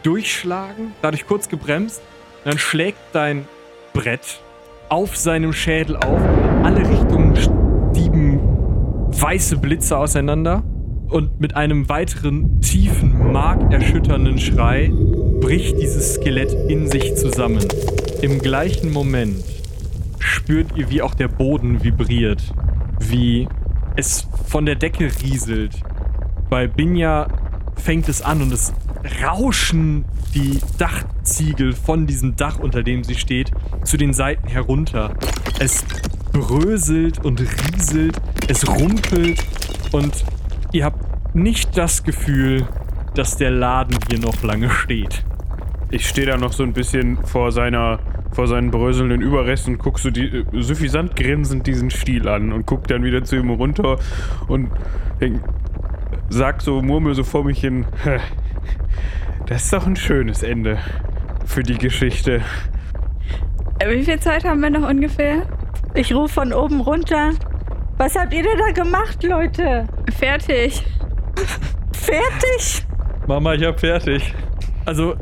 durchschlagen, dadurch kurz gebremst. Dann schlägt dein Brett auf seinem Schädel auf. In alle Richtungen weiße Blitze auseinander. Und mit einem weiteren tiefen, markerschütternden Schrei bricht dieses Skelett in sich zusammen. Im gleichen Moment spürt ihr, wie auch der Boden vibriert, wie es von der Decke rieselt. Bei Binja fängt es an und es rauschen die Dachziegel von diesem Dach, unter dem sie steht, zu den Seiten herunter. Es bröselt und rieselt, es rumpelt und ihr habt nicht das Gefühl, dass der Laden hier noch lange steht. Ich stehe da noch so ein bisschen vor seiner vor seinen bröselnden Überresten und guck so die, äh, suffisant grinsend diesen Stiel an und guck dann wieder zu ihm runter und denk, sag so, murmel so vor mich hin, "Hä, das ist doch ein schönes Ende für die Geschichte. Äh, Wie viel Zeit haben wir noch ungefähr? Ich rufe von oben runter. Was habt ihr denn da gemacht, Leute? Fertig. Fertig? Mama, ich hab fertig. Also,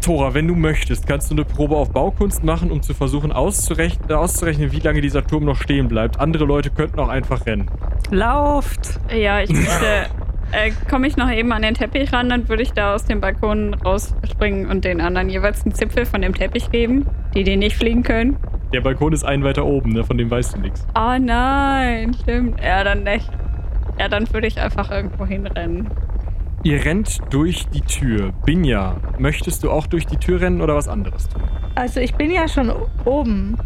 Tora, wenn du möchtest, kannst du eine Probe auf Baukunst machen, um zu versuchen auszurechnen, auszurechnen, wie lange dieser Turm noch stehen bleibt. Andere Leute könnten auch einfach rennen. Lauft! Ja, ich möchte. Äh, Komme ich noch eben an den Teppich ran, dann würde ich da aus dem Balkon rausspringen und den anderen jeweils einen Zipfel von dem Teppich geben, die den nicht fliegen können. Der Balkon ist einen weiter oben, ne? von dem weißt du nichts. Oh nein, stimmt. Ja, dann nicht. Ja, dann würde ich einfach irgendwo hinrennen. Ihr rennt durch die Tür. Binja, möchtest du auch durch die Tür rennen oder was anderes tun? Also ich bin ja schon oben.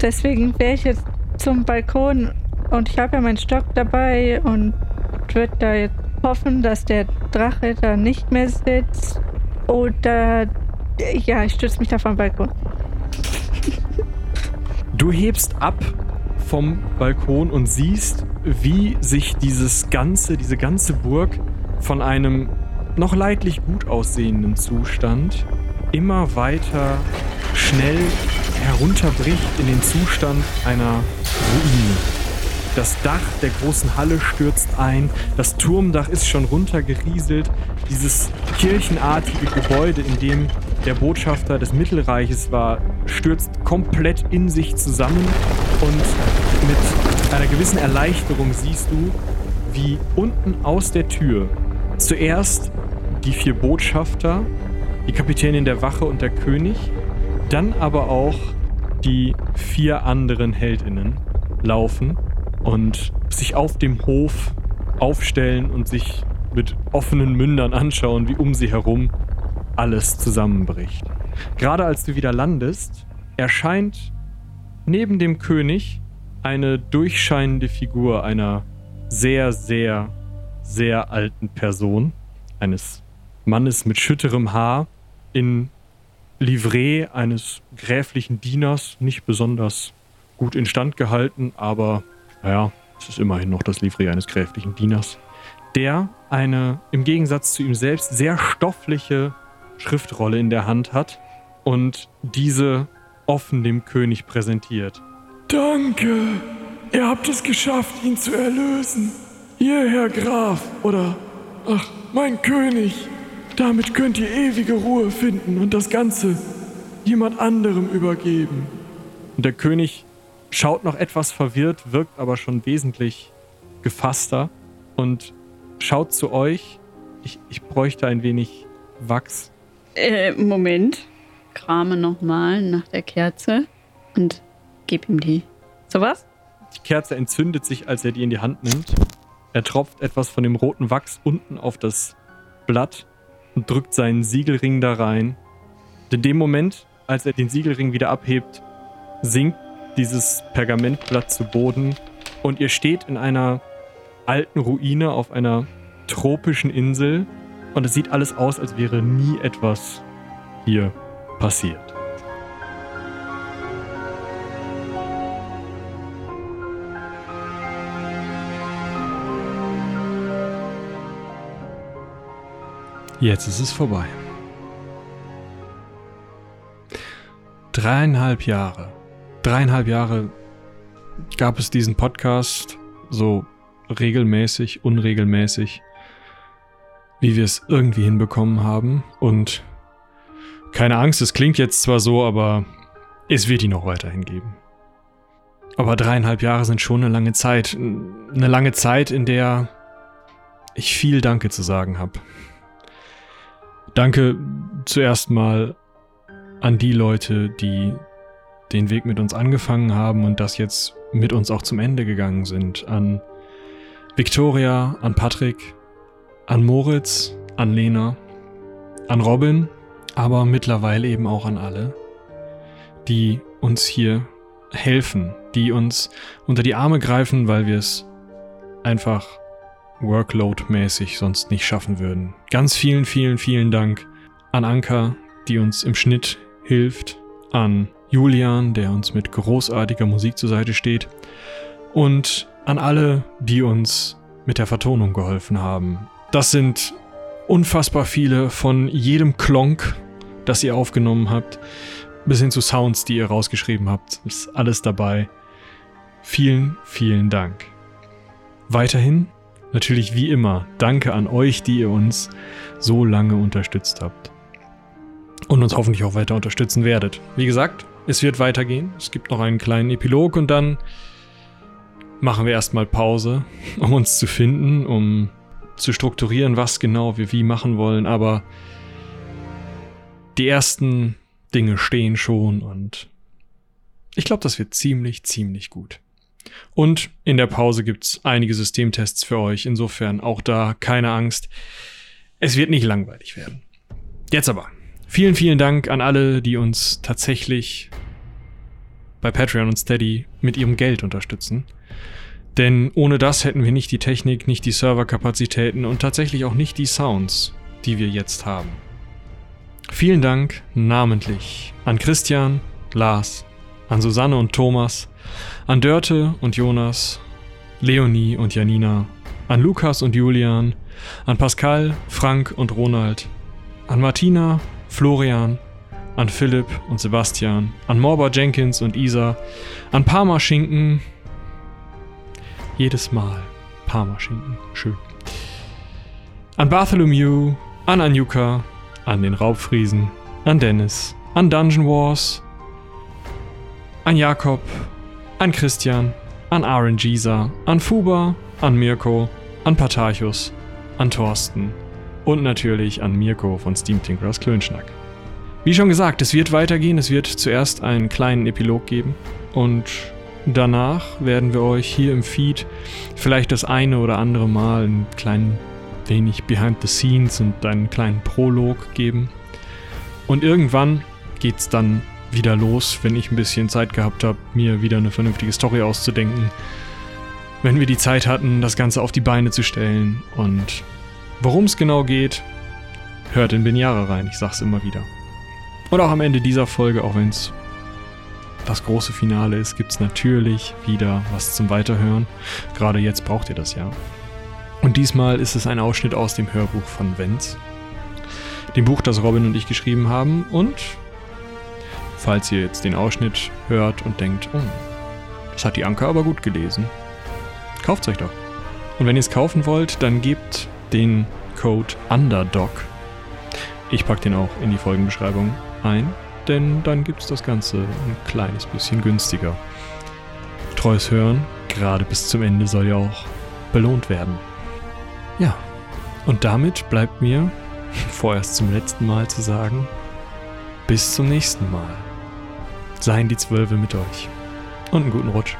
Deswegen wäre ich jetzt zum Balkon und ich habe ja meinen Stock dabei und würde da jetzt hoffen, dass der Drache da nicht mehr sitzt. Oder ja, ich stütze mich da vom Balkon. Du hebst ab vom Balkon und siehst, wie sich dieses ganze, diese ganze Burg von einem noch leidlich gut aussehenden Zustand immer weiter schnell herunterbricht in den Zustand einer Ruine. Das Dach der großen Halle stürzt ein, das Turmdach ist schon runtergerieselt, dieses kirchenartige Gebäude, in dem der Botschafter des Mittelreiches war, stürzt komplett in sich zusammen. Und mit einer gewissen Erleichterung siehst du, wie unten aus der Tür zuerst die vier Botschafter, die Kapitänin der Wache und der König, dann aber auch die vier anderen Heldinnen laufen und sich auf dem Hof aufstellen und sich mit offenen Mündern anschauen, wie um sie herum alles zusammenbricht. Gerade als du wieder landest, erscheint neben dem König eine durchscheinende Figur einer sehr, sehr, sehr alten Person, eines Mannes mit schütterem Haar, in Livree eines gräflichen Dieners, nicht besonders gut instand gehalten, aber naja, es ist immerhin noch das Livree eines gräflichen Dieners, der eine im Gegensatz zu ihm selbst sehr stoffliche Schriftrolle in der Hand hat und diese offen dem König präsentiert. Danke, ihr habt es geschafft, ihn zu erlösen. Ihr, Herr Graf, oder, ach, mein König, damit könnt ihr ewige Ruhe finden und das Ganze jemand anderem übergeben. Und der König schaut noch etwas verwirrt, wirkt aber schon wesentlich gefasster und schaut zu euch. Ich, ich bräuchte ein wenig Wachs. Äh, Moment. krame nochmal nach der Kerze und gebe ihm die. Sowas? Die Kerze entzündet sich, als er die in die Hand nimmt. Er tropft etwas von dem roten Wachs unten auf das Blatt und drückt seinen Siegelring da rein. Und in dem Moment, als er den Siegelring wieder abhebt, sinkt dieses Pergamentblatt zu Boden und ihr steht in einer alten Ruine auf einer tropischen Insel und es sieht alles aus, als wäre nie etwas hier passiert. Jetzt ist es vorbei. Dreieinhalb Jahre. Dreieinhalb Jahre gab es diesen Podcast so regelmäßig, unregelmäßig, wie wir es irgendwie hinbekommen haben. Und keine Angst, es klingt jetzt zwar so, aber es wird ihn noch weiterhin geben. Aber dreieinhalb Jahre sind schon eine lange Zeit. Eine lange Zeit, in der ich viel Danke zu sagen habe. Danke zuerst mal an die Leute, die den Weg mit uns angefangen haben und das jetzt mit uns auch zum Ende gegangen sind. An Victoria, an Patrick, an Moritz, an Lena, an Robin, aber mittlerweile eben auch an alle, die uns hier helfen, die uns unter die Arme greifen, weil wir es einfach Workload-mäßig sonst nicht schaffen würden. Ganz vielen, vielen, vielen Dank an Anka, die uns im Schnitt hilft, an Julian, der uns mit großartiger Musik zur Seite steht, und an alle, die uns mit der Vertonung geholfen haben. Das sind unfassbar viele von jedem Klonk, das ihr aufgenommen habt, bis hin zu Sounds, die ihr rausgeschrieben habt. Ist alles dabei. Vielen, vielen Dank. Weiterhin natürlich wie immer danke an euch, die ihr uns so lange unterstützt habt. Und uns hoffentlich auch weiter unterstützen werdet. Wie gesagt, es wird weitergehen. Es gibt noch einen kleinen Epilog und dann machen wir erstmal Pause, um uns zu finden, um zu strukturieren, was genau wir wie machen wollen. Aber die ersten Dinge stehen schon und ich glaube, das wird ziemlich, ziemlich gut. Und in der Pause gibt's einige Systemtests für euch. Insofern auch da keine Angst. Es wird nicht langweilig werden. Jetzt aber. Vielen, vielen Dank an alle, die uns tatsächlich bei Patreon und Steady mit ihrem Geld unterstützen. Denn ohne das hätten wir nicht die Technik, nicht die Serverkapazitäten und tatsächlich auch nicht die Sounds, die wir jetzt haben. Vielen Dank namentlich an Christian, Lars, an Susanne und Thomas, an Dörte und Jonas, Leonie und Janina, an Lukas und Julian, an Pascal, Frank und Ronald, an Martina, Florian, an Philipp und Sebastian, an Morba Jenkins und Isa, an Parma-Schinken. Jedes Mal Parma-Schinken, schön. An Bartholomew, an Anjuka, an den Raubfriesen, an Dennis, an Dungeon Wars, an Jakob, an Christian, an RNGisa, an Fuba, an Mirko, an Patarchus, an Thorsten und natürlich an Mirko von Steam Tinkerers Klönschnack. Wie schon gesagt, es wird weitergehen. Es wird zuerst einen kleinen Epilog geben und danach werden wir euch hier im Feed vielleicht das eine oder andere Mal ein klein wenig Behind the Scenes und einen kleinen Prolog geben. Und irgendwann geht's dann wieder los, wenn ich ein bisschen Zeit gehabt habe, mir wieder eine vernünftige Story auszudenken. Wenn wir die Zeit hatten, das Ganze auf die Beine zu stellen. Und worum es genau geht, hört in Binyare rein. Ich sag's immer wieder. Und auch am Ende dieser Folge, auch wenn es das große Finale ist, gibt es natürlich wieder was zum Weiterhören. Gerade jetzt braucht ihr das ja. Und diesmal ist es ein Ausschnitt aus dem Hörbuch von Wenz. Dem Buch, das Robin und ich geschrieben haben. Und falls ihr jetzt den Ausschnitt hört und denkt, oh, das hat die Anke aber gut gelesen, kauft euch doch. Und wenn ihr es kaufen wollt, dann gebt den Code Underdog. Ich packe den auch in die Folgenbeschreibung ein, denn dann gibt es das Ganze ein kleines bisschen günstiger. Treues Hören, gerade bis zum Ende, soll ja auch belohnt werden. Ja, und damit bleibt mir vorerst zum letzten Mal zu sagen, bis zum nächsten Mal. Seien die Zwölfe mit euch. Und einen guten Rutsch.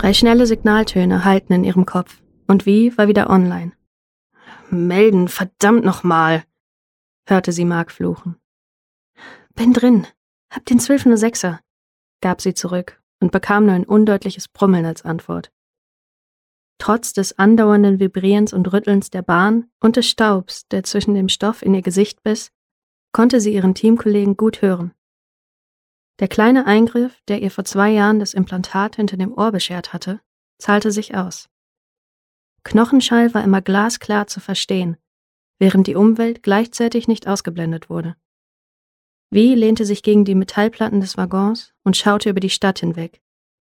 Drei schnelle Signaltöne halten in ihrem Kopf. Und wie war wieder online. Melden, verdammt nochmal, hörte sie Mark fluchen. Bin drin. Hab den 1206er, gab sie zurück und bekam nur ein undeutliches Brummeln als Antwort. Trotz des andauernden Vibrierens und Rüttelns der Bahn und des Staubs, der zwischen dem Stoff in ihr Gesicht biss, konnte sie ihren Teamkollegen gut hören. Der kleine Eingriff, der ihr vor zwei Jahren das Implantat hinter dem Ohr beschert hatte, zahlte sich aus. Knochenschall war immer glasklar zu verstehen, während die Umwelt gleichzeitig nicht ausgeblendet wurde. Wie lehnte sich gegen die Metallplatten des Waggons und schaute über die Stadt hinweg,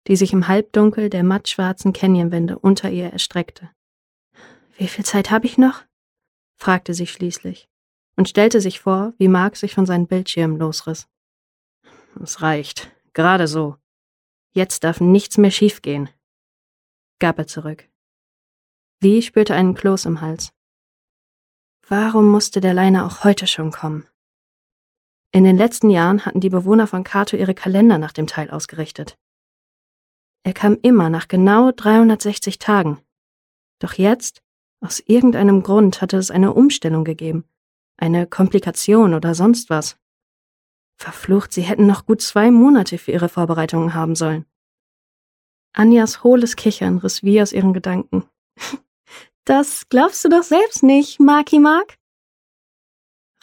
die sich im Halbdunkel der mattschwarzen Canyonwände unter ihr erstreckte. Wie viel Zeit habe ich noch? fragte sie schließlich und stellte sich vor, wie Mark sich von seinen Bildschirmen losriss. Es reicht, gerade so. Jetzt darf nichts mehr schiefgehen, gab er zurück. Wie spürte einen Kloß im Hals. Warum musste der Leiner auch heute schon kommen? In den letzten Jahren hatten die Bewohner von Kato ihre Kalender nach dem Teil ausgerichtet. Er kam immer nach genau 360 Tagen. Doch jetzt, aus irgendeinem Grund, hatte es eine Umstellung gegeben. Eine Komplikation oder sonst was. Verflucht, sie hätten noch gut zwei Monate für ihre Vorbereitungen haben sollen. Anjas hohles Kichern riss wie aus ihren Gedanken. Das glaubst du doch selbst nicht, Marky Mark.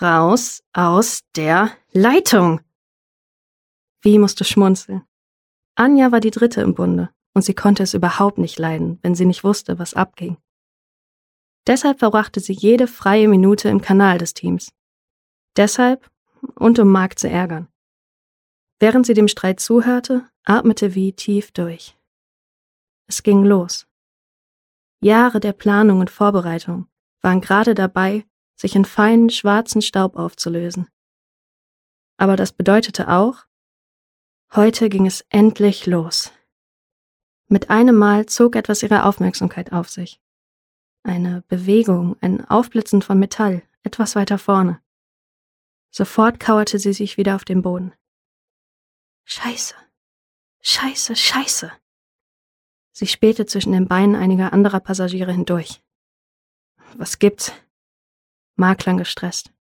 Raus aus der Leitung. Wie musste schmunzeln. Anja war die Dritte im Bunde und sie konnte es überhaupt nicht leiden, wenn sie nicht wusste, was abging. Deshalb verbrachte sie jede freie Minute im Kanal des Teams. Deshalb und um Mark zu ärgern. Während sie dem Streit zuhörte, atmete wie tief durch. Es ging los. Jahre der Planung und Vorbereitung waren gerade dabei, sich in feinen schwarzen Staub aufzulösen. Aber das bedeutete auch, heute ging es endlich los. Mit einem Mal zog etwas ihre Aufmerksamkeit auf sich. Eine Bewegung, ein Aufblitzen von Metall, etwas weiter vorne. Sofort kauerte sie sich wieder auf den Boden. Scheiße. Scheiße, scheiße. Sie spähte zwischen den Beinen einiger anderer Passagiere hindurch. Was gibt's? Mark klang gestresst.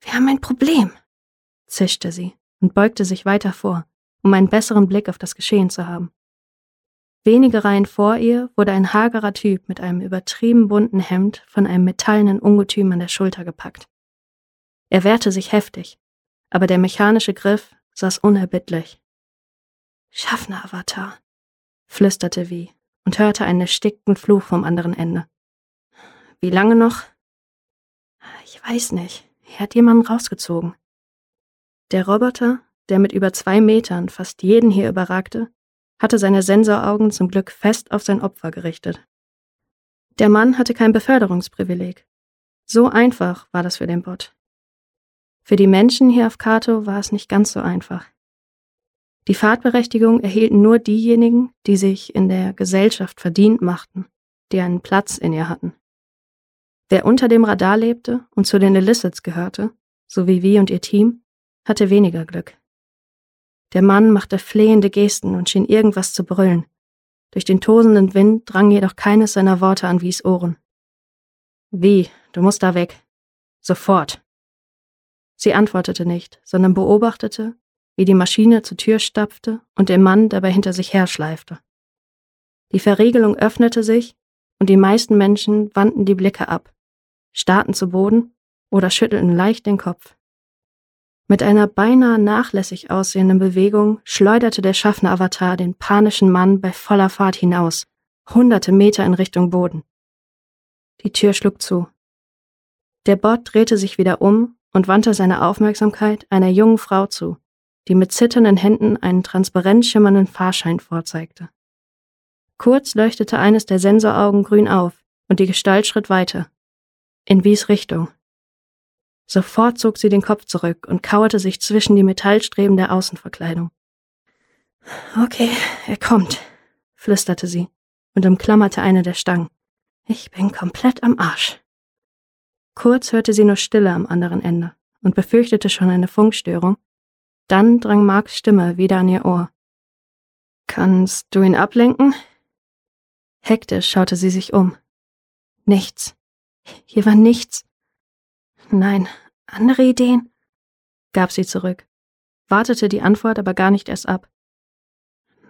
Wir haben ein Problem, zischte sie und beugte sich weiter vor, um einen besseren Blick auf das Geschehen zu haben. Wenige Reihen vor ihr wurde ein hagerer Typ mit einem übertrieben bunten Hemd von einem metallenen Ungetüm an der Schulter gepackt. Er wehrte sich heftig, aber der mechanische Griff saß unerbittlich. Schaffner-Avatar, flüsterte wie und hörte einen erstickten Fluch vom anderen Ende. Wie lange noch? Ich weiß nicht. Er hat jemanden rausgezogen. Der Roboter, der mit über zwei Metern fast jeden hier überragte, hatte seine Sensoraugen zum Glück fest auf sein Opfer gerichtet. Der Mann hatte kein Beförderungsprivileg. So einfach war das für den Bot. Für die Menschen hier auf Kato war es nicht ganz so einfach. Die Fahrtberechtigung erhielten nur diejenigen, die sich in der Gesellschaft verdient machten, die einen Platz in ihr hatten. Wer unter dem Radar lebte und zu den Illicits gehörte, so wie wie und ihr Team, hatte weniger Glück. Der Mann machte flehende Gesten und schien irgendwas zu brüllen. Durch den tosenden Wind drang jedoch keines seiner Worte an Wies Ohren. Wie, du musst da weg. Sofort. Sie antwortete nicht, sondern beobachtete, wie die Maschine zur Tür stapfte und der Mann dabei hinter sich herschleifte. Die Verriegelung öffnete sich und die meisten Menschen wandten die Blicke ab, starrten zu Boden oder schüttelten leicht den Kopf. Mit einer beinahe nachlässig aussehenden Bewegung schleuderte der Schaffner-Avatar den panischen Mann bei voller Fahrt hinaus, hunderte Meter in Richtung Boden. Die Tür schlug zu. Der Bot drehte sich wieder um und wandte seine Aufmerksamkeit einer jungen Frau zu, die mit zitternden Händen einen transparent schimmernden Fahrschein vorzeigte. Kurz leuchtete eines der Sensoraugen grün auf und die Gestalt schritt weiter. In Wies Richtung. Sofort zog sie den Kopf zurück und kauerte sich zwischen die Metallstreben der Außenverkleidung. Okay, er kommt, flüsterte sie und umklammerte eine der Stangen. Ich bin komplett am Arsch. Kurz hörte sie nur Stille am anderen Ende und befürchtete schon eine Funkstörung. Dann drang Marks Stimme wieder an ihr Ohr. Kannst du ihn ablenken? Hektisch schaute sie sich um. Nichts. Hier war nichts. Nein, andere Ideen? gab sie zurück, wartete die Antwort aber gar nicht erst ab.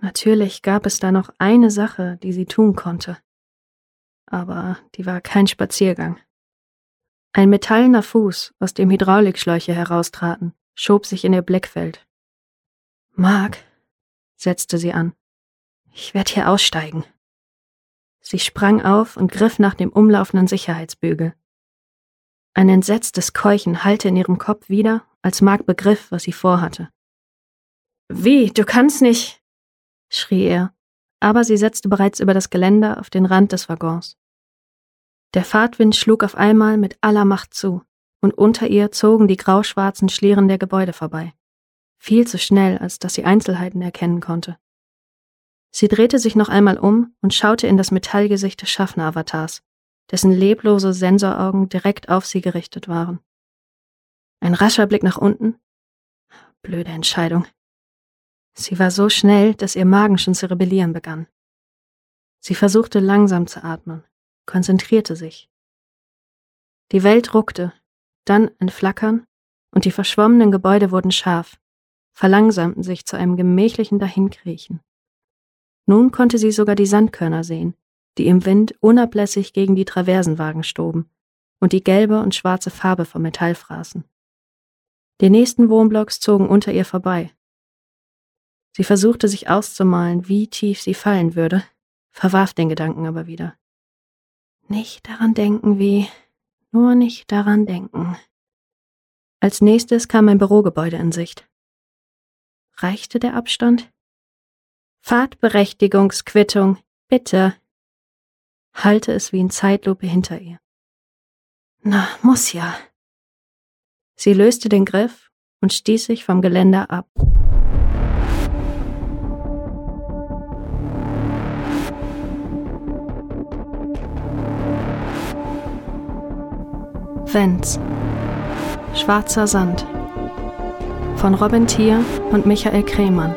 Natürlich gab es da noch eine Sache, die sie tun konnte. Aber die war kein Spaziergang. Ein metallener Fuß, aus dem Hydraulikschläuche heraustraten, schob sich in ihr Blickfeld. Mark, setzte sie an. Ich werde hier aussteigen. Sie sprang auf und griff nach dem umlaufenden Sicherheitsbügel. Ein entsetztes Keuchen hallte in ihrem Kopf wieder, als Mark begriff, was sie vorhatte. Wie, du kannst nicht, schrie er, aber sie setzte bereits über das Geländer auf den Rand des Waggons. Der Fahrtwind schlug auf einmal mit aller Macht zu, und unter ihr zogen die grauschwarzen Schlieren der Gebäude vorbei. Viel zu schnell, als dass sie Einzelheiten erkennen konnte. Sie drehte sich noch einmal um und schaute in das Metallgesicht des Schaffner-Avatars, dessen leblose Sensoraugen direkt auf sie gerichtet waren. Ein rascher Blick nach unten. Blöde Entscheidung. Sie war so schnell, dass ihr Magen schon zu rebellieren begann. Sie versuchte langsam zu atmen, konzentrierte sich. Die Welt ruckte, dann ein Flackern, und die verschwommenen Gebäude wurden scharf, verlangsamten sich zu einem gemächlichen Dahinkriechen. Nun konnte sie sogar die Sandkörner sehen, die im Wind unablässig gegen die Traversenwagen stoben und die gelbe und schwarze Farbe vom Metall fraßen. Die nächsten Wohnblocks zogen unter ihr vorbei. Sie versuchte sich auszumalen, wie tief sie fallen würde, verwarf den Gedanken aber wieder. Nicht daran denken, wie, nur nicht daran denken. Als nächstes kam ein Bürogebäude in Sicht. Reichte der Abstand? Fahrtberechtigungsquittung, bitte. Halte es wie in Zeitlupe hinter ihr. Na, muss ja. Sie löste den Griff und stieß sich vom Geländer ab. Vents. Schwarzer Sand. Von Robin Thier und Michael Kremann.